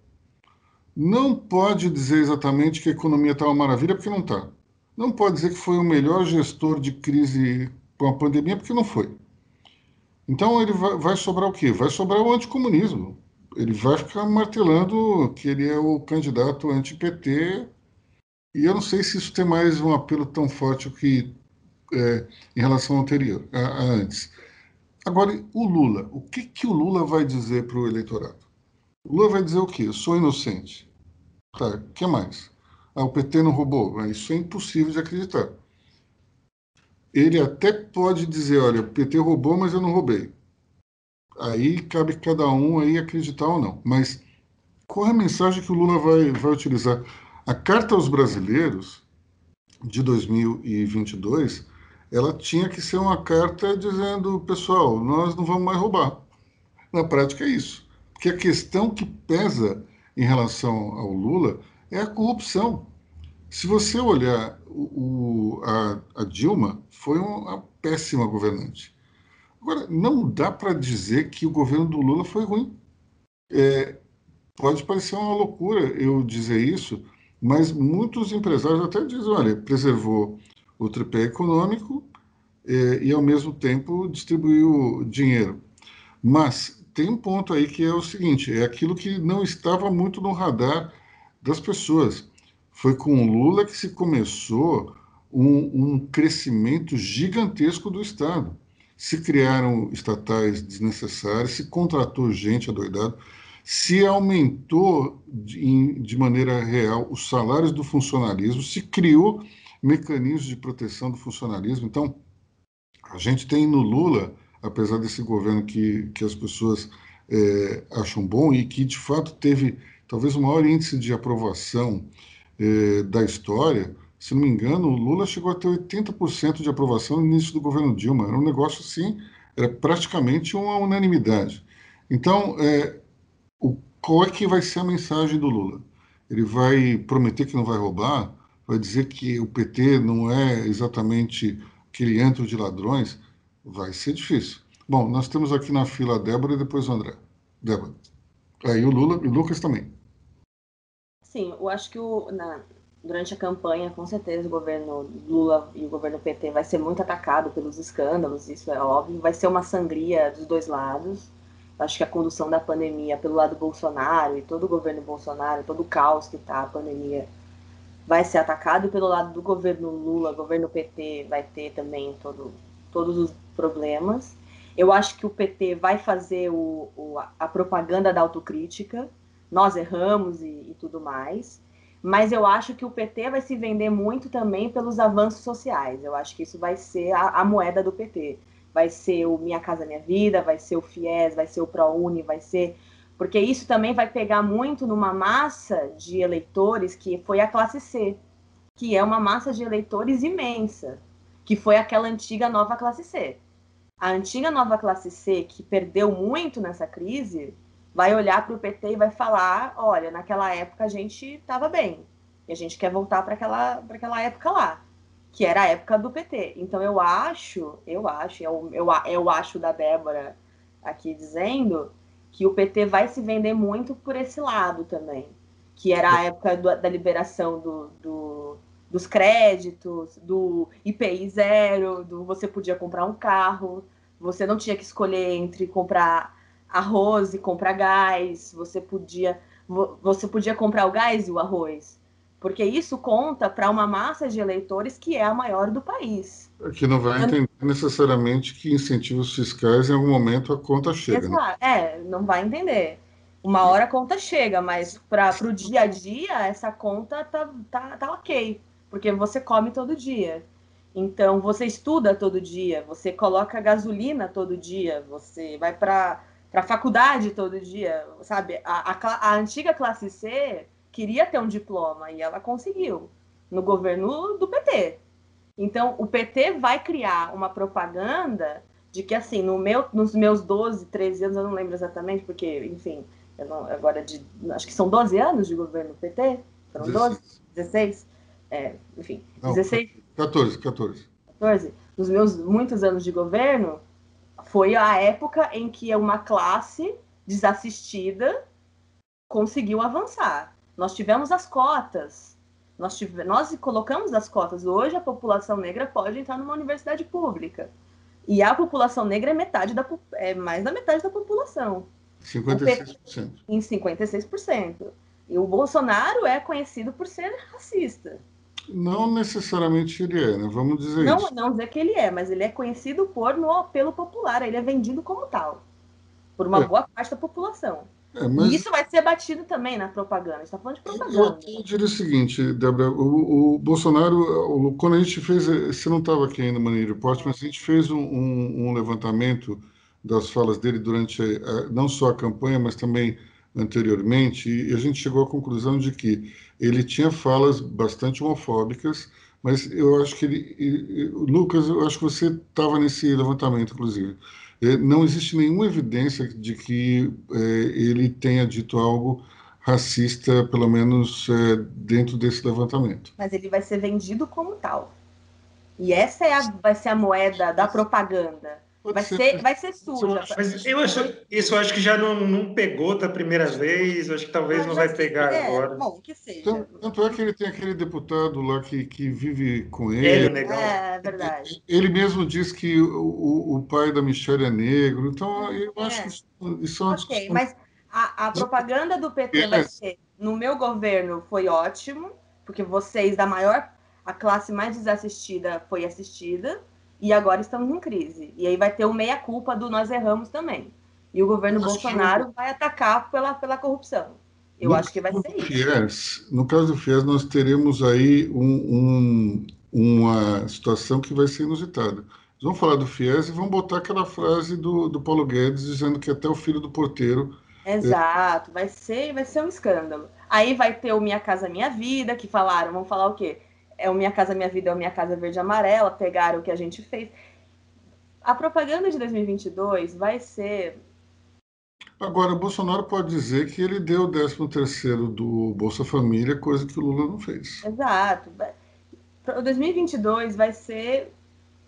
Não pode dizer exatamente que a economia está uma maravilha, porque não está. Não pode dizer que foi o melhor gestor de crise com a pandemia, porque não foi. Então ele vai, vai sobrar o quê? Vai sobrar o anticomunismo ele vai ficar martelando que ele é o candidato anti-PT, e eu não sei se isso tem mais um apelo tão forte que é, em relação ao anterior, a, a, antes. Agora, o Lula, o que, que o Lula vai dizer para o eleitorado? O Lula vai dizer o quê? Eu sou inocente. Tá, o que mais? Ah, o PT não roubou? Ah, isso é impossível de acreditar. Ele até pode dizer, olha, o PT roubou, mas eu não roubei. Aí cabe cada um aí acreditar ou não. Mas qual é a mensagem que o Lula vai, vai utilizar? A Carta aos Brasileiros, de 2022, ela tinha que ser uma carta dizendo, pessoal, nós não vamos mais roubar. Na prática é isso. Porque a questão que pesa em relação ao Lula é a corrupção. Se você olhar, o, a, a Dilma foi uma péssima governante. Agora, não dá para dizer que o governo do Lula foi ruim. É, pode parecer uma loucura eu dizer isso, mas muitos empresários até dizem, olha, preservou o tripé econômico é, e, ao mesmo tempo, distribuiu dinheiro. Mas tem um ponto aí que é o seguinte, é aquilo que não estava muito no radar das pessoas. Foi com o Lula que se começou um, um crescimento gigantesco do Estado. Se criaram estatais desnecessárias, se contratou gente adoidada, se aumentou de, de maneira real os salários do funcionalismo, se criou mecanismos de proteção do funcionalismo. Então, a gente tem no Lula, apesar desse governo que, que as pessoas é, acham bom e que de fato teve talvez o maior índice de aprovação é, da história, se não me engano, o Lula chegou a ter 80% de aprovação no início do governo Dilma. Era um negócio assim, era praticamente uma unanimidade. Então, é, o, qual é que vai ser a mensagem do Lula? Ele vai prometer que não vai roubar? Vai dizer que o PT não é exatamente aquele antro de ladrões? Vai ser difícil. Bom, nós temos aqui na fila a Débora e depois o André. Débora. Aí o Lula e o Lucas também. Sim, eu acho que o, na, durante a campanha, com certeza, o governo Lula e o governo PT vai ser muito atacado pelos escândalos, isso é óbvio. Vai ser uma sangria dos dois lados. Acho que a condução da pandemia pelo lado Bolsonaro e todo o governo Bolsonaro, todo o caos que está a pandemia, vai ser atacado. Pelo lado do governo Lula, governo PT, vai ter também todo, todos os problemas. Eu acho que o PT vai fazer o, o a propaganda da autocrítica. Nós erramos e, e tudo mais mas eu acho que o PT vai se vender muito também pelos avanços sociais. Eu acho que isso vai ser a, a moeda do PT. Vai ser o Minha Casa Minha Vida, vai ser o FIES, vai ser o ProUni, vai ser. Porque isso também vai pegar muito numa massa de eleitores que foi a classe C, que é uma massa de eleitores imensa, que foi aquela antiga nova classe C. A antiga nova classe C, que perdeu muito nessa crise, vai olhar para o PT e vai falar: olha, naquela época a gente estava bem, e a gente quer voltar para aquela, aquela época lá, que era a época do PT. Então eu acho, eu acho, eu, eu, eu acho da Débora aqui dizendo que o PT vai se vender muito por esse lado também, que era a época do, da liberação do, do, dos créditos, do IPI zero, do você podia comprar um carro, você não tinha que escolher entre comprar arroz e comprar gás, você podia você podia comprar o gás e o arroz, porque isso conta para uma massa de eleitores que é a maior do país. Que não vai entender necessariamente que incentivos fiscais em algum momento a conta chega. Né? É, não vai entender. Uma hora a conta chega, mas para o dia a dia essa conta tá, tá, tá ok, porque você come todo dia. Então você estuda todo dia, você coloca gasolina todo dia, você vai para para a faculdade todo dia, sabe? A, a, a, antiga classe C queria ter um diploma e ela conseguiu no governo do PT. Então, o PT vai criar uma propaganda de que, assim, no meu, nos meus 12, 13 anos, eu não lembro exatamente, porque, enfim, não, agora de, acho que são 12 anos de governo PT, foram 12, 16, é, enfim, não, 16... 14, 14. 14. Nos meus muitos anos de governo, foi a época em que uma classe desassistida conseguiu avançar. Nós tivemos as cotas, nós, tive, nós colocamos as cotas. Hoje a população negra pode entrar numa universidade pública. E a população negra é metade da é mais da metade da população. 56%. Em 56%. E o Bolsonaro é conhecido por ser racista. Não necessariamente ele é, né? Vamos dizer não, isso. Não dizer que ele é, mas ele é conhecido por no apelo popular, ele é vendido como tal, por uma é. boa parte da população. É, mas... E isso vai ser batido também na propaganda. A gente está falando de propaganda. Eu, eu diria o seguinte, Débora, o, o, Bolsonaro, o, quando a gente fez, você não estava aqui ainda no Money Report, mas a gente fez um, um, um levantamento das falas dele durante a, não só a campanha, mas também anteriormente, e a gente chegou à conclusão de que ele tinha falas bastante homofóbicas, mas eu acho que ele. Lucas, eu acho que você estava nesse levantamento, inclusive. É, não existe nenhuma evidência de que é, ele tenha dito algo racista, pelo menos é, dentro desse levantamento. Mas ele vai ser vendido como tal. E essa é a, vai ser a moeda da propaganda. Vai ser, vai ser suja. Mas eu acho, isso eu acho que já não, não pegou da primeira vez, acho que talvez não vai pegar é, agora. Bom, que seja. Tanto, tanto, é que ele tem aquele deputado lá que, que vive com ele. Ele é legal. É, verdade. Ele mesmo diz que o, o pai da Michelle é negro, então eu é. acho que isso, isso é uma Ok, mas a, a propaganda do PT é. vai ser, no meu governo foi ótimo, porque vocês da maior, a classe mais desassistida foi assistida, e agora estamos em crise. E aí vai ter o meia-culpa do nós erramos também. E o governo Bolsonaro vai atacar pela, pela corrupção. Eu no acho que vai ser isso. FIES, no caso do FIES, nós teremos aí um, um, uma situação que vai ser inusitada. Vamos falar do FIES e vamos botar aquela frase do, do Paulo Guedes dizendo que até o filho do porteiro. Exato, vai ser, vai ser um escândalo. Aí vai ter o Minha Casa Minha Vida, que falaram, vão falar o quê? É o Minha Casa Minha Vida, é o Minha Casa Verde Amarela, pegaram o que a gente fez. A propaganda de 2022 vai ser. Agora, o Bolsonaro pode dizer que ele deu o 13 terceiro do Bolsa Família, coisa que o Lula não fez. Exato. O 2022 vai ser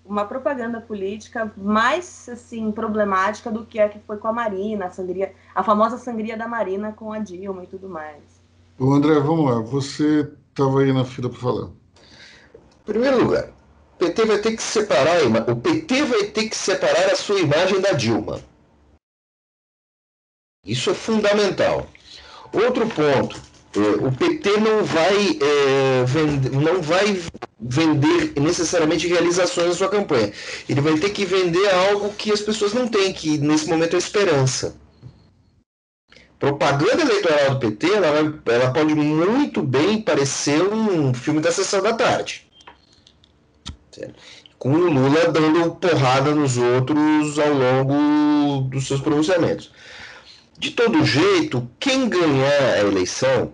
uma propaganda política mais assim problemática do que a que foi com a Marina, a sangria, a famosa sangria da Marina com a Dilma e tudo mais. O André, vamos lá. Você estava aí na fila para falar. Primeiro lugar, o PT vai ter que separar o PT vai ter que separar a sua imagem da Dilma. Isso é fundamental. Outro ponto, é, o PT não vai, é, não vai vender necessariamente realizações na sua campanha. Ele vai ter que vender algo que as pessoas não têm, que nesse momento é esperança. Propaganda eleitoral do PT, ela, ela pode muito bem parecer um filme da sessão da tarde com o Lula dando porrada nos outros ao longo dos seus pronunciamentos. De todo jeito, quem ganhar a eleição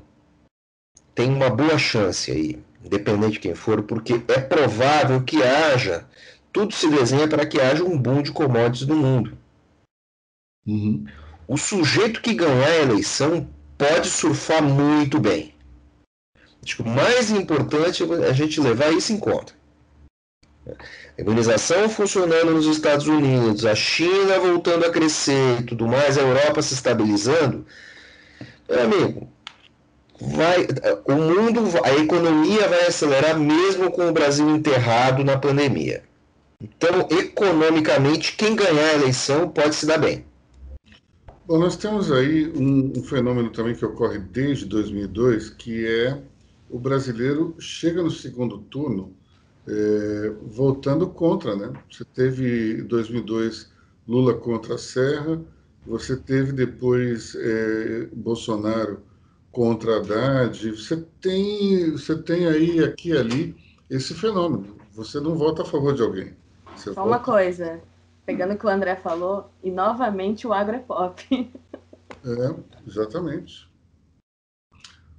tem uma boa chance aí, independente de quem for, porque é provável que haja, tudo se desenha para que haja um boom de commodities no mundo. Uhum. O sujeito que ganhar a eleição pode surfar muito bem. Acho que o mais importante é a gente levar isso em conta. A imunização funcionando nos Estados Unidos, a China voltando a crescer e tudo mais, a Europa se estabilizando, meu amigo, vai, o mundo, a economia vai acelerar mesmo com o Brasil enterrado na pandemia. Então, economicamente, quem ganhar a eleição pode se dar bem. Bom, nós temos aí um, um fenômeno também que ocorre desde 2002, que é o brasileiro chega no segundo turno é, voltando contra, né? Você teve em 2002 Lula contra a Serra, você teve depois é, Bolsonaro contra Haddad, você tem, você tem aí, aqui e ali, esse fenômeno. Você não vota a favor de alguém. Você Só vota... uma coisa, pegando o que o André falou, e novamente o agro é pop. É, exatamente.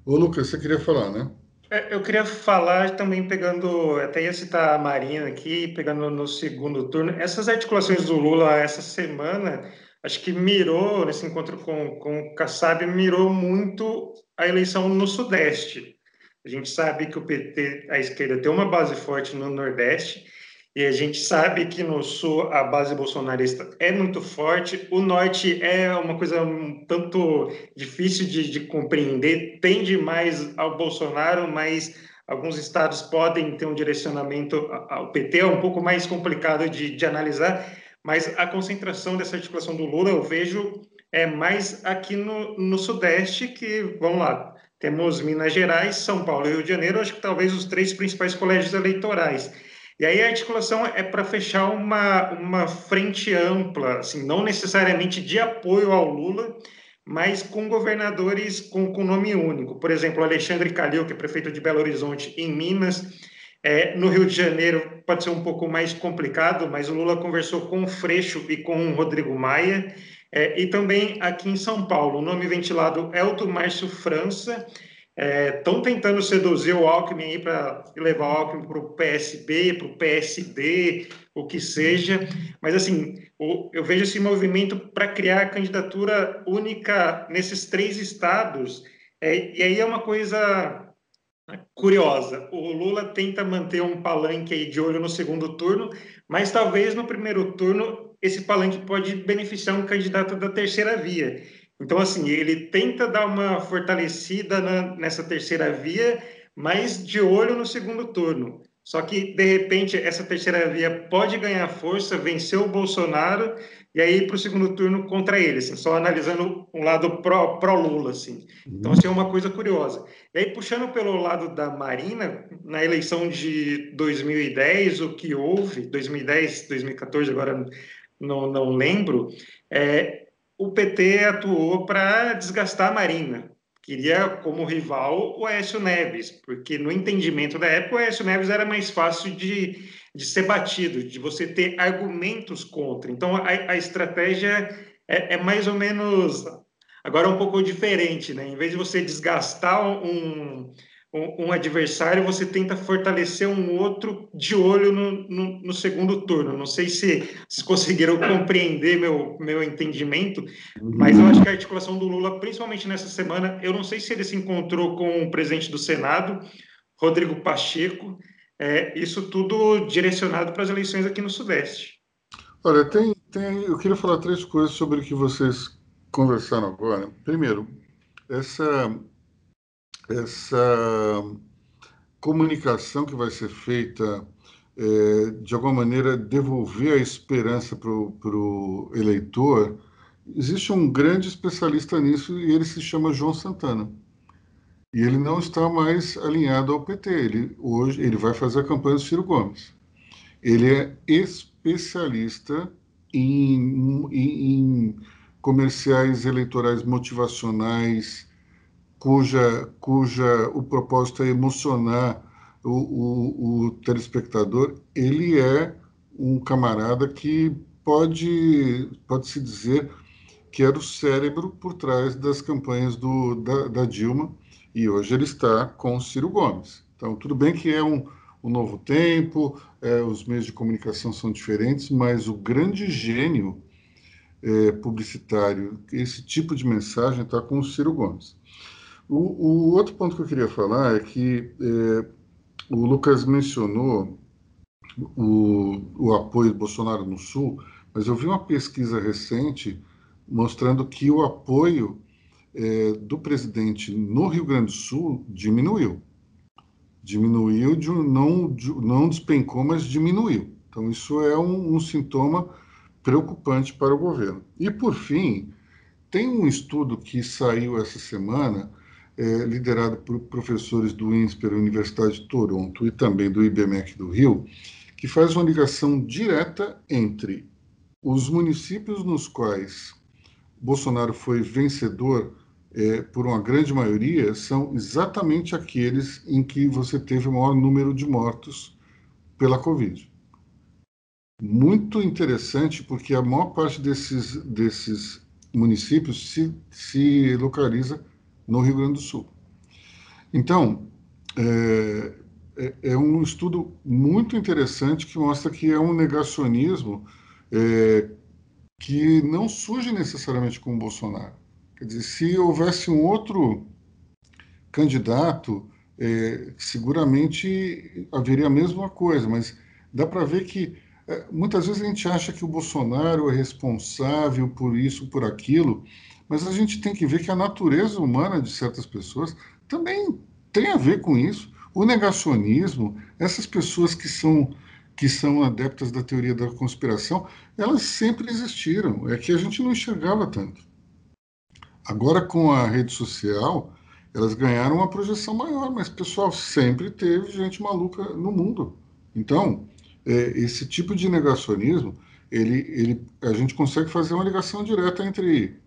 Ô, Lucas, você queria falar, né? É, eu queria falar também, pegando, até ia citar a Marina aqui, pegando no segundo turno, essas articulações do Lula essa semana, acho que mirou, nesse encontro com, com o Kassab, mirou muito a eleição no Sudeste. A gente sabe que o PT, a esquerda, tem uma base forte no Nordeste, e a gente sabe que no Sul a base bolsonarista é muito forte, o Norte é uma coisa um tanto difícil de, de compreender, tende mais ao Bolsonaro, mas alguns estados podem ter um direcionamento ao PT, é um pouco mais complicado de, de analisar, mas a concentração dessa articulação do Lula eu vejo é mais aqui no, no Sudeste, que, vamos lá, temos Minas Gerais, São Paulo e Rio de Janeiro, acho que talvez os três principais colégios eleitorais. E aí a articulação é para fechar uma, uma frente ampla, assim, não necessariamente de apoio ao Lula, mas com governadores com, com nome único. Por exemplo, Alexandre Calil, que é prefeito de Belo Horizonte, em Minas. É, no Rio de Janeiro pode ser um pouco mais complicado, mas o Lula conversou com o Freixo e com o Rodrigo Maia. É, e também aqui em São Paulo, o nome ventilado é o do Márcio França, Estão é, tentando seduzir o Alckmin para levar o Alckmin para o PSB, para o PSD, o que seja. Mas, assim, o, eu vejo esse movimento para criar a candidatura única nesses três estados. É, e aí é uma coisa curiosa. O Lula tenta manter um palanque de olho no segundo turno, mas talvez no primeiro turno esse palanque pode beneficiar um candidato da terceira via. Então, assim, ele tenta dar uma fortalecida na, nessa terceira via, mas de olho no segundo turno. Só que, de repente, essa terceira via pode ganhar força, vencer o Bolsonaro e aí para o segundo turno contra ele, assim, só analisando um lado pró-Lula, pró assim. Então, assim, é uma coisa curiosa. E aí, puxando pelo lado da Marina, na eleição de 2010, o que houve, 2010, 2014, agora não, não lembro, é, o PT atuou para desgastar a Marina queria como rival o Aécio Neves, porque no entendimento da época o Aécio Neves era mais fácil de, de ser batido, de você ter argumentos contra. Então a, a estratégia é, é, mais ou menos agora um pouco diferente, né? Em vez de você desgastar um, um, adversário, você tenta fortalecer um outro de olho no, no, no segundo turno. Não sei se vocês <laughs> conseguiram compreender meu, meu entendimento, mas eu acho que a articulação do Lula, principalmente nessa semana, eu não sei se ele se encontrou com o presidente do Senado, Rodrigo Pacheco, é, isso tudo direcionado para as eleições aqui no Sudeste. Olha, tem, tem, eu queria falar três coisas sobre o que vocês conversaram agora. Primeiro, essa essa comunicação que vai ser feita, é, de alguma maneira, devolver a esperança para o eleitor, existe um grande especialista nisso e ele se chama João Santana. E ele não está mais alinhado ao PT. Ele, hoje ele vai fazer a campanha do Ciro Gomes. Ele é especialista em, em, em comerciais eleitorais motivacionais, cuja, cuja o propósito é emocionar o, o, o telespectador, ele é um camarada que pode, pode se dizer que era o cérebro por trás das campanhas do, da, da Dilma, e hoje ele está com Ciro Gomes. Então, tudo bem que é um, um novo tempo, é, os meios de comunicação são diferentes, mas o grande gênio é, publicitário, esse tipo de mensagem está com o Ciro Gomes. O, o, outro ponto que eu queria falar é que é, o Lucas mencionou o, o apoio do Bolsonaro no Sul, mas eu vi uma pesquisa recente mostrando que o apoio é, do presidente no Rio Grande do Sul diminuiu. Diminuiu, de, não, de, não despencou, mas diminuiu. Então, isso é um, um sintoma preocupante para o governo. E, por fim, tem um estudo que saiu essa semana é, liderado por professores do INSPER, Universidade de Toronto, e também do IBMEC do Rio, que faz uma ligação direta entre os municípios nos quais Bolsonaro foi vencedor é, por uma grande maioria, são exatamente aqueles em que você teve o maior número de mortos pela Covid. Muito interessante, porque a maior parte desses, desses municípios se, se localiza no Rio Grande do Sul. Então, é, é, é um estudo muito interessante que mostra que é um negacionismo é, que não surge necessariamente com o Bolsonaro. Quer dizer, se houvesse um outro candidato, é, seguramente haveria a mesma coisa, mas dá para ver que é, muitas vezes a gente acha que o Bolsonaro é responsável por isso, por aquilo, mas a gente tem que ver que a natureza humana de certas pessoas também tem a ver com isso. O negacionismo, essas pessoas que são que são adeptas da teoria da conspiração, elas sempre existiram. É que a gente não enxergava tanto. Agora, com a rede social, elas ganharam uma projeção maior, mas, pessoal, sempre teve gente maluca no mundo. Então, é, esse tipo de negacionismo, ele, ele, a gente consegue fazer uma ligação direta entre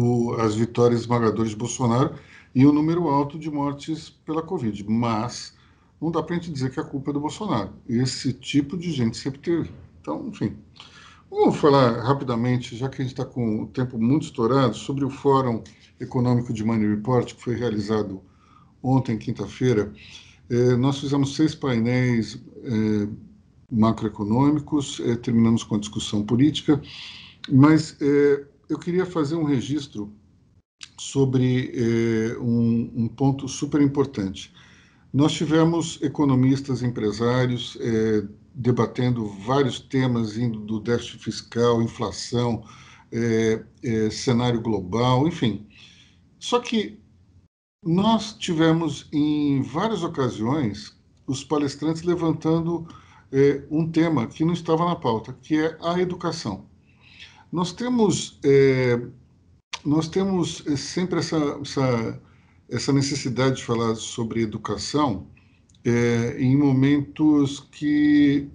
o, as vitórias esmagadoras de Bolsonaro e o número alto de mortes pela Covid. Mas não dá para a gente dizer que a culpa é do Bolsonaro. Esse tipo de gente sempre teve. Então, enfim. Vamos falar rapidamente, já que a gente está com o tempo muito estourado, sobre o Fórum Econômico de Money Report, que foi realizado ontem, quinta-feira. É, nós fizemos seis painéis é, macroeconômicos, é, terminamos com a discussão política, mas eu queria fazer um registro sobre eh, um, um, ponto super importante. Nós tivemos economistas, empresários, eh, debatendo vários temas, indo do déficit fiscal, inflação, é, é, cenário global, enfim. Só que nós tivemos em várias ocasiões os palestrantes levantando é, um tema que não estava na pauta, que é a educação. Nós temos, é, nós temos é, sempre essa, essa, essa, necessidade de falar sobre educação é, em momentos que,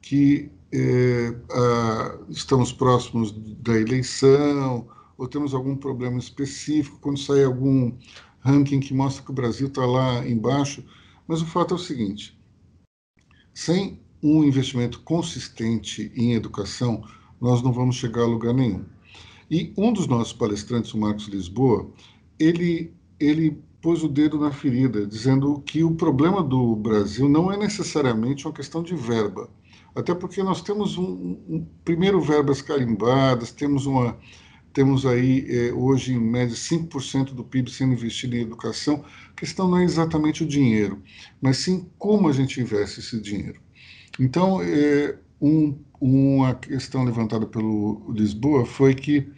que é, a, estamos próximos da eleição ou temos algum problema específico, quando sai algum ranking que mostra que o Brasil está lá embaixo. Mas o fato é o seguinte: sem um investimento consistente em educação, nós não vamos chegar a lugar nenhum. E um dos nossos palestrantes, o Marcos Lisboa, ele, ele pôs o dedo na ferida, dizendo que o problema do Brasil não é necessariamente uma questão de verba. Até porque nós temos um, um primeiro verbas carimbadas, temos uma temos aí é, hoje em média 5% do PIB sendo investido em educação. A questão não é exatamente o dinheiro, mas sim como a gente investe esse dinheiro. Então, é, um, uma questão levantada pelo Lisboa foi que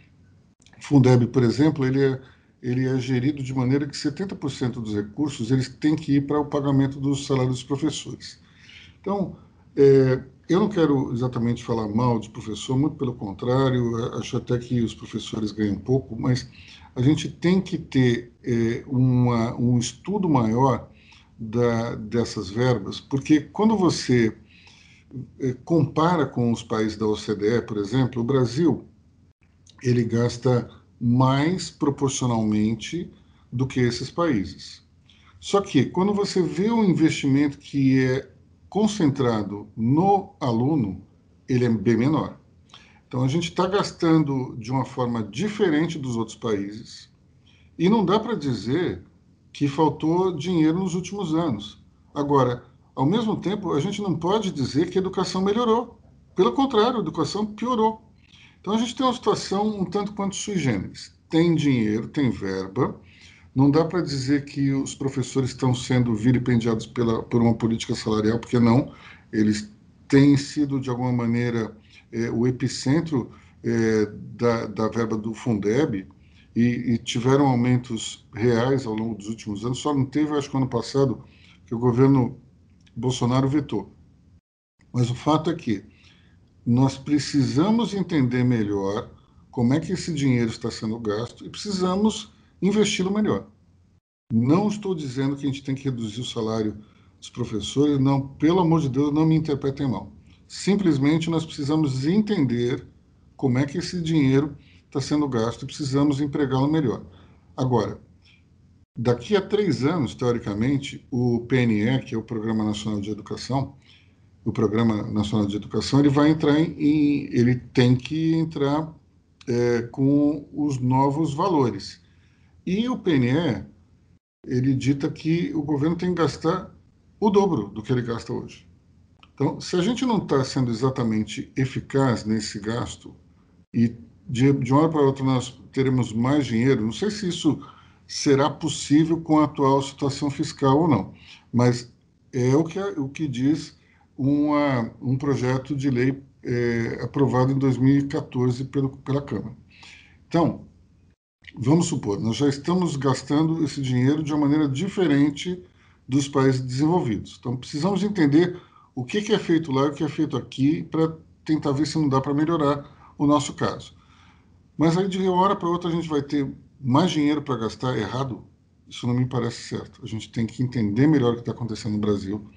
Fundeb, por exemplo, ele é, ele é gerido de maneira que 70% dos recursos eles têm que ir para o pagamento dos salários dos professores. Então, é, eu não quero exatamente falar mal de professor, muito pelo contrário, acho até que os professores ganham pouco, mas a gente tem que ter é, uma, um estudo maior da, dessas verbas, porque quando você compara com os países da OCDE, por exemplo, o Brasil ele gasta mais proporcionalmente do que esses países. Só que quando você vê o investimento que é concentrado no aluno, ele é bem menor. Então a gente está gastando de uma forma diferente dos outros países e não dá para dizer que faltou dinheiro nos últimos anos. Agora, ao mesmo tempo, a gente não pode dizer que a educação melhorou. Pelo contrário, a educação piorou. Então a gente tem uma situação um tanto quanto sui generis. Tem dinheiro, tem verba. Não dá para dizer que os professores estão sendo vilipendiados pela, por uma política salarial, porque não. Eles têm sido, de alguma maneira, é, o epicentro é, da, da verba do Fundeb e, e, tiveram aumentos reais ao longo dos últimos anos. Só não teve, acho que ano passado, que o governo Bolsonaro vetou. Mas o fato é que nós precisamos entender melhor como é que esse dinheiro está sendo gasto e precisamos investi-lo melhor. Não estou dizendo que a gente tem que reduzir o salário dos professores, não, pelo amor de Deus, não me interpretem mal. Simplesmente nós precisamos entender como é que esse dinheiro está sendo gasto e precisamos empregá-lo melhor. Agora, Daqui a três anos, teoricamente, o PNE, que é o Programa Nacional de Educação, o Programa Nacional de Educação, ele vai entrar em, ele tem que entrar é, com os novos valores. E o PNE, ele dita que o governo tem que gastar o dobro do que ele gasta hoje. Então, se a gente não está sendo exatamente eficaz nesse gasto e de, de uma hora para outra nós teremos mais dinheiro, não sei se isso será possível com a atual situação fiscal ou não. Mas é o que, o que diz uma, um projeto de lei é, aprovado em 2014 pelo, pela Câmara. Então, vamos supor, nós já estamos gastando esse dinheiro de uma maneira diferente dos países desenvolvidos. Então, precisamos entender o que, que é feito lá e o que é feito aqui para tentar ver se não dá para melhorar o nosso caso. Mas aí, de uma hora para outra, a gente vai ter mais dinheiro para gastar errado, isso não me parece certo. A gente tem que entender melhor o que está acontecendo no Brasil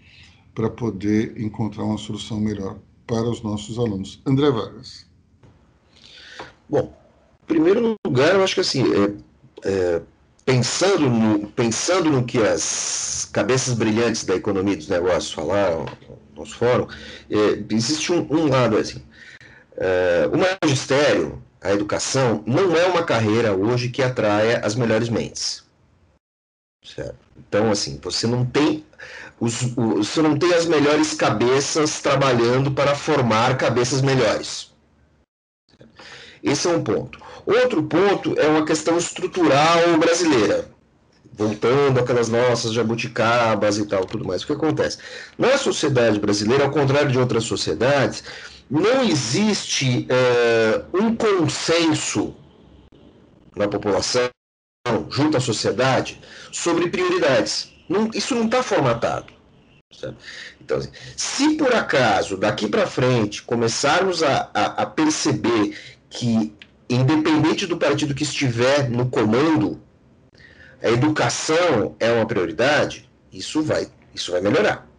para poder encontrar uma solução melhor para os nossos alunos. André Vargas. Bom, em primeiro lugar, eu acho que assim, é, é, pensando, no, pensando no que as cabeças brilhantes da economia dos negócios falaram no fórum, é, existe um, um, lado assim. É, o magistério a educação não é uma carreira hoje que atraia as melhores mentes. Certo? Então, assim, você não tem os, os, você não tem as melhores cabeças trabalhando para formar cabeças melhores. Esse é um ponto. Outro ponto é uma questão estrutural brasileira. voltando aquelas nossas jabuticabas e tal, tudo mais. O que acontece? Na sociedade brasileira, ao contrário de outras sociedades, não existe é, um consenso na população, junto à sociedade, sobre prioridades. Não, isso não está formatado. Então, assim, se por acaso, daqui para frente, começarmos a, a, a perceber que, independente do partido que estiver no comando, a educação é uma prioridade, isso vai, isso vai melhorar.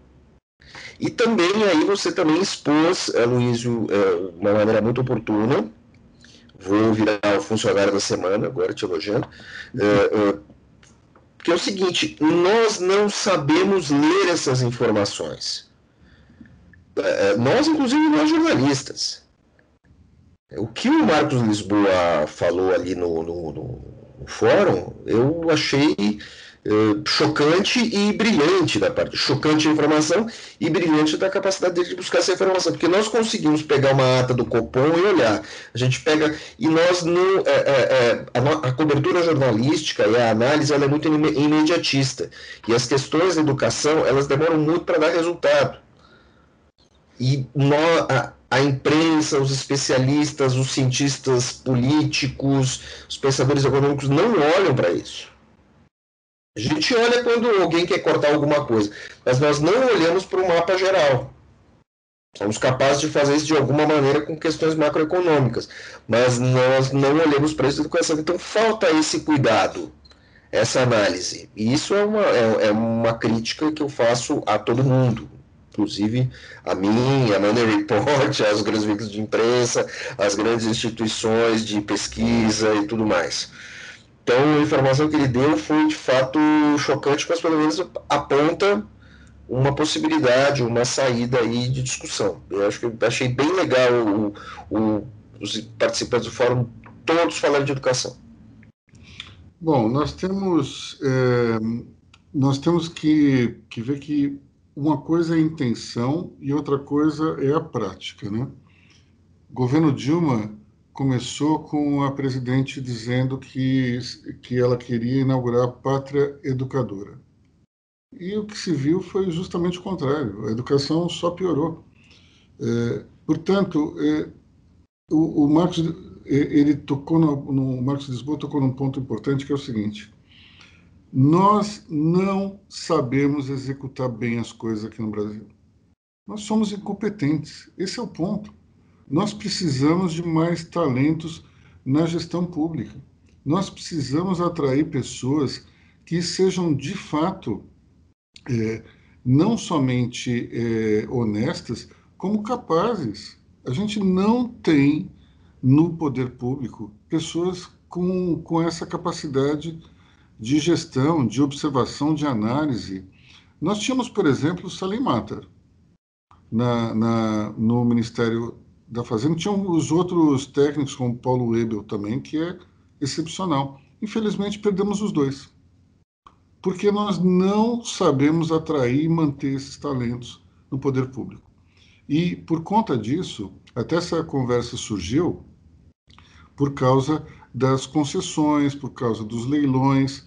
E também aí você também expôs, uh, Luísio, de uma maneira muito oportuna, vou virar o funcionário da semana, agora te elogiando, uh, que é o seguinte, nós não sabemos ler essas informações. Nós, inclusive, nós jornalistas. O que o Marcos Lisboa falou ali no, no, no fórum, eu achei uh, chocante e brilhante da parte. Chocante a informação e brilhante da capacidade dele de buscar essa informação. Porque nós conseguimos pegar uma ata do Copom e olhar. A gente pega. E nós não. É, é, é a, a, cobertura jornalística e a análise ela é muito imediatista. E as questões da educação elas demoram muito para dar resultado. E nós, a, a imprensa, os especialistas, os cientistas políticos, os pensadores econômicos não olham para isso. A gente olha quando alguém quer cortar alguma coisa, mas nós não olhamos para o mapa geral. Somos capazes de fazer isso de alguma maneira com questões macroeconômicas, mas nós não olhamos para isso de educação. Então falta esse cuidado, essa análise. E isso é uma, é, é uma crítica que eu faço a todo mundo inclusive a mim, a Money Report, <laughs> as grandes veículos de imprensa, as grandes instituições de pesquisa e tudo mais. Então, a informação que ele deu foi de fato chocante, mas pelo menos aponta uma possibilidade, uma saída aí de discussão. Eu acho que achei bem legal o, o, os participantes do fórum todos falando de educação. Bom, nós temos é, nós temos que, que ver que uma coisa é a intenção e outra coisa é a prática, né? O governo Dilma começou com a presidente dizendo que, que ela queria inaugurar a pátria educadora. E o que se viu foi justamente o contrário. A educação só piorou. É, portanto, é, o, o Marcos ele tocou no, no Marcos Lisboa tocou num ponto importante que é o seguinte: nós não sabemos executar bem as coisas aqui no Brasil. Nós somos incompetentes. Esse é o ponto. Nós precisamos de mais talentos na gestão pública. Nós precisamos atrair pessoas que sejam de fato é, não somente é, honestas, como capazes. A gente não tem no poder público pessoas com, com essa capacidade de gestão, de observação, de análise. Nós tínhamos, por exemplo, Salim Matar na, na, no Ministério da Fazenda. Tinham os outros técnicos, como Paulo Webel também, que é excepcional. Infelizmente, perdemos os dois. Porque nós não sabemos atrair e manter esses talentos no poder público. E, por conta disso, até essa conversa surgiu por causa das concessões, por causa dos leilões.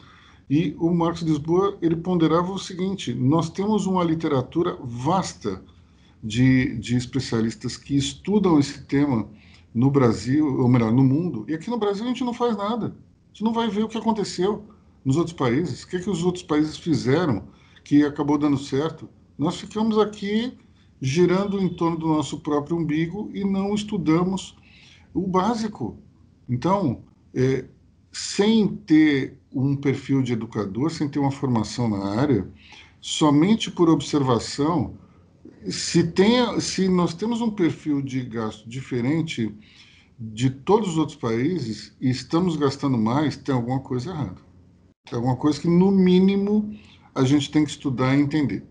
E o Marcos Lisboa ele ponderava o seguinte: nós temos uma literatura vasta de, de especialistas que estudam esse tema no Brasil, ou melhor, no mundo, e aqui no Brasil a gente não faz nada. A gente não vai ver o que aconteceu nos outros países, o que, é que os outros países fizeram que acabou dando certo. Nós ficamos aqui girando em torno do nosso próprio umbigo e não estudamos o básico. Então, é, sem ter um perfil de educador, sem ter uma formação na área, somente por observação, se, tem, se nós temos um perfil de gasto diferente de todos os outros países e estamos gastando mais, tem alguma coisa errada. Tem alguma coisa que, no mínimo, a gente tem que estudar e entender.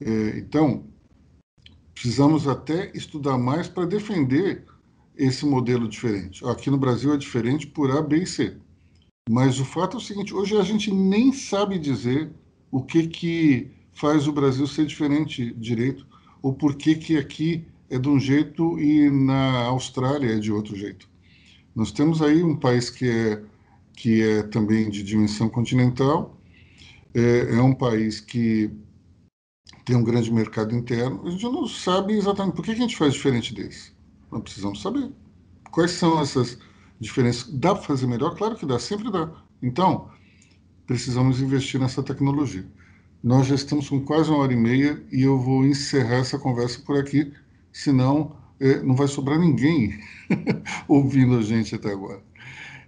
É, então, precisamos até estudar mais para defender esse modelo diferente. Aqui no Brasil é diferente por A, B e C. Mas o fato é o seguinte: hoje a gente nem sabe dizer o que, que faz o Brasil ser diferente direito, ou por que, aqui é de um jeito e na Austrália é de outro jeito. Nós temos aí um país que é, que é também de dimensão continental, é, é um país que tem um grande mercado interno. A gente não sabe exatamente por que a gente faz diferente deles. Nós precisamos saber quais são essas diferenças. Dá para fazer melhor? Claro que dá, sempre dá. Então, precisamos investir nessa tecnologia. Nós já estamos com quase uma hora e meia e eu vou encerrar essa conversa por aqui, senão é, não vai sobrar ninguém <laughs> ouvindo a gente até agora.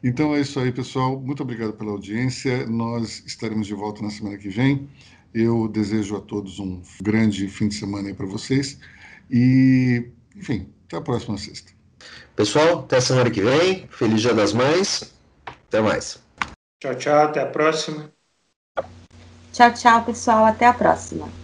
Então é isso aí, pessoal. Muito obrigado pela audiência. Nós estaremos de volta na semana que vem. Eu desejo a todos um grande fim de semana aí para vocês. E, enfim, até a próxima sexta. Pessoal, até a semana que vem. Feliz Dia das Mães. Até mais. Tchau, tchau. Até a próxima. Tchau, tchau, pessoal. Até a próxima.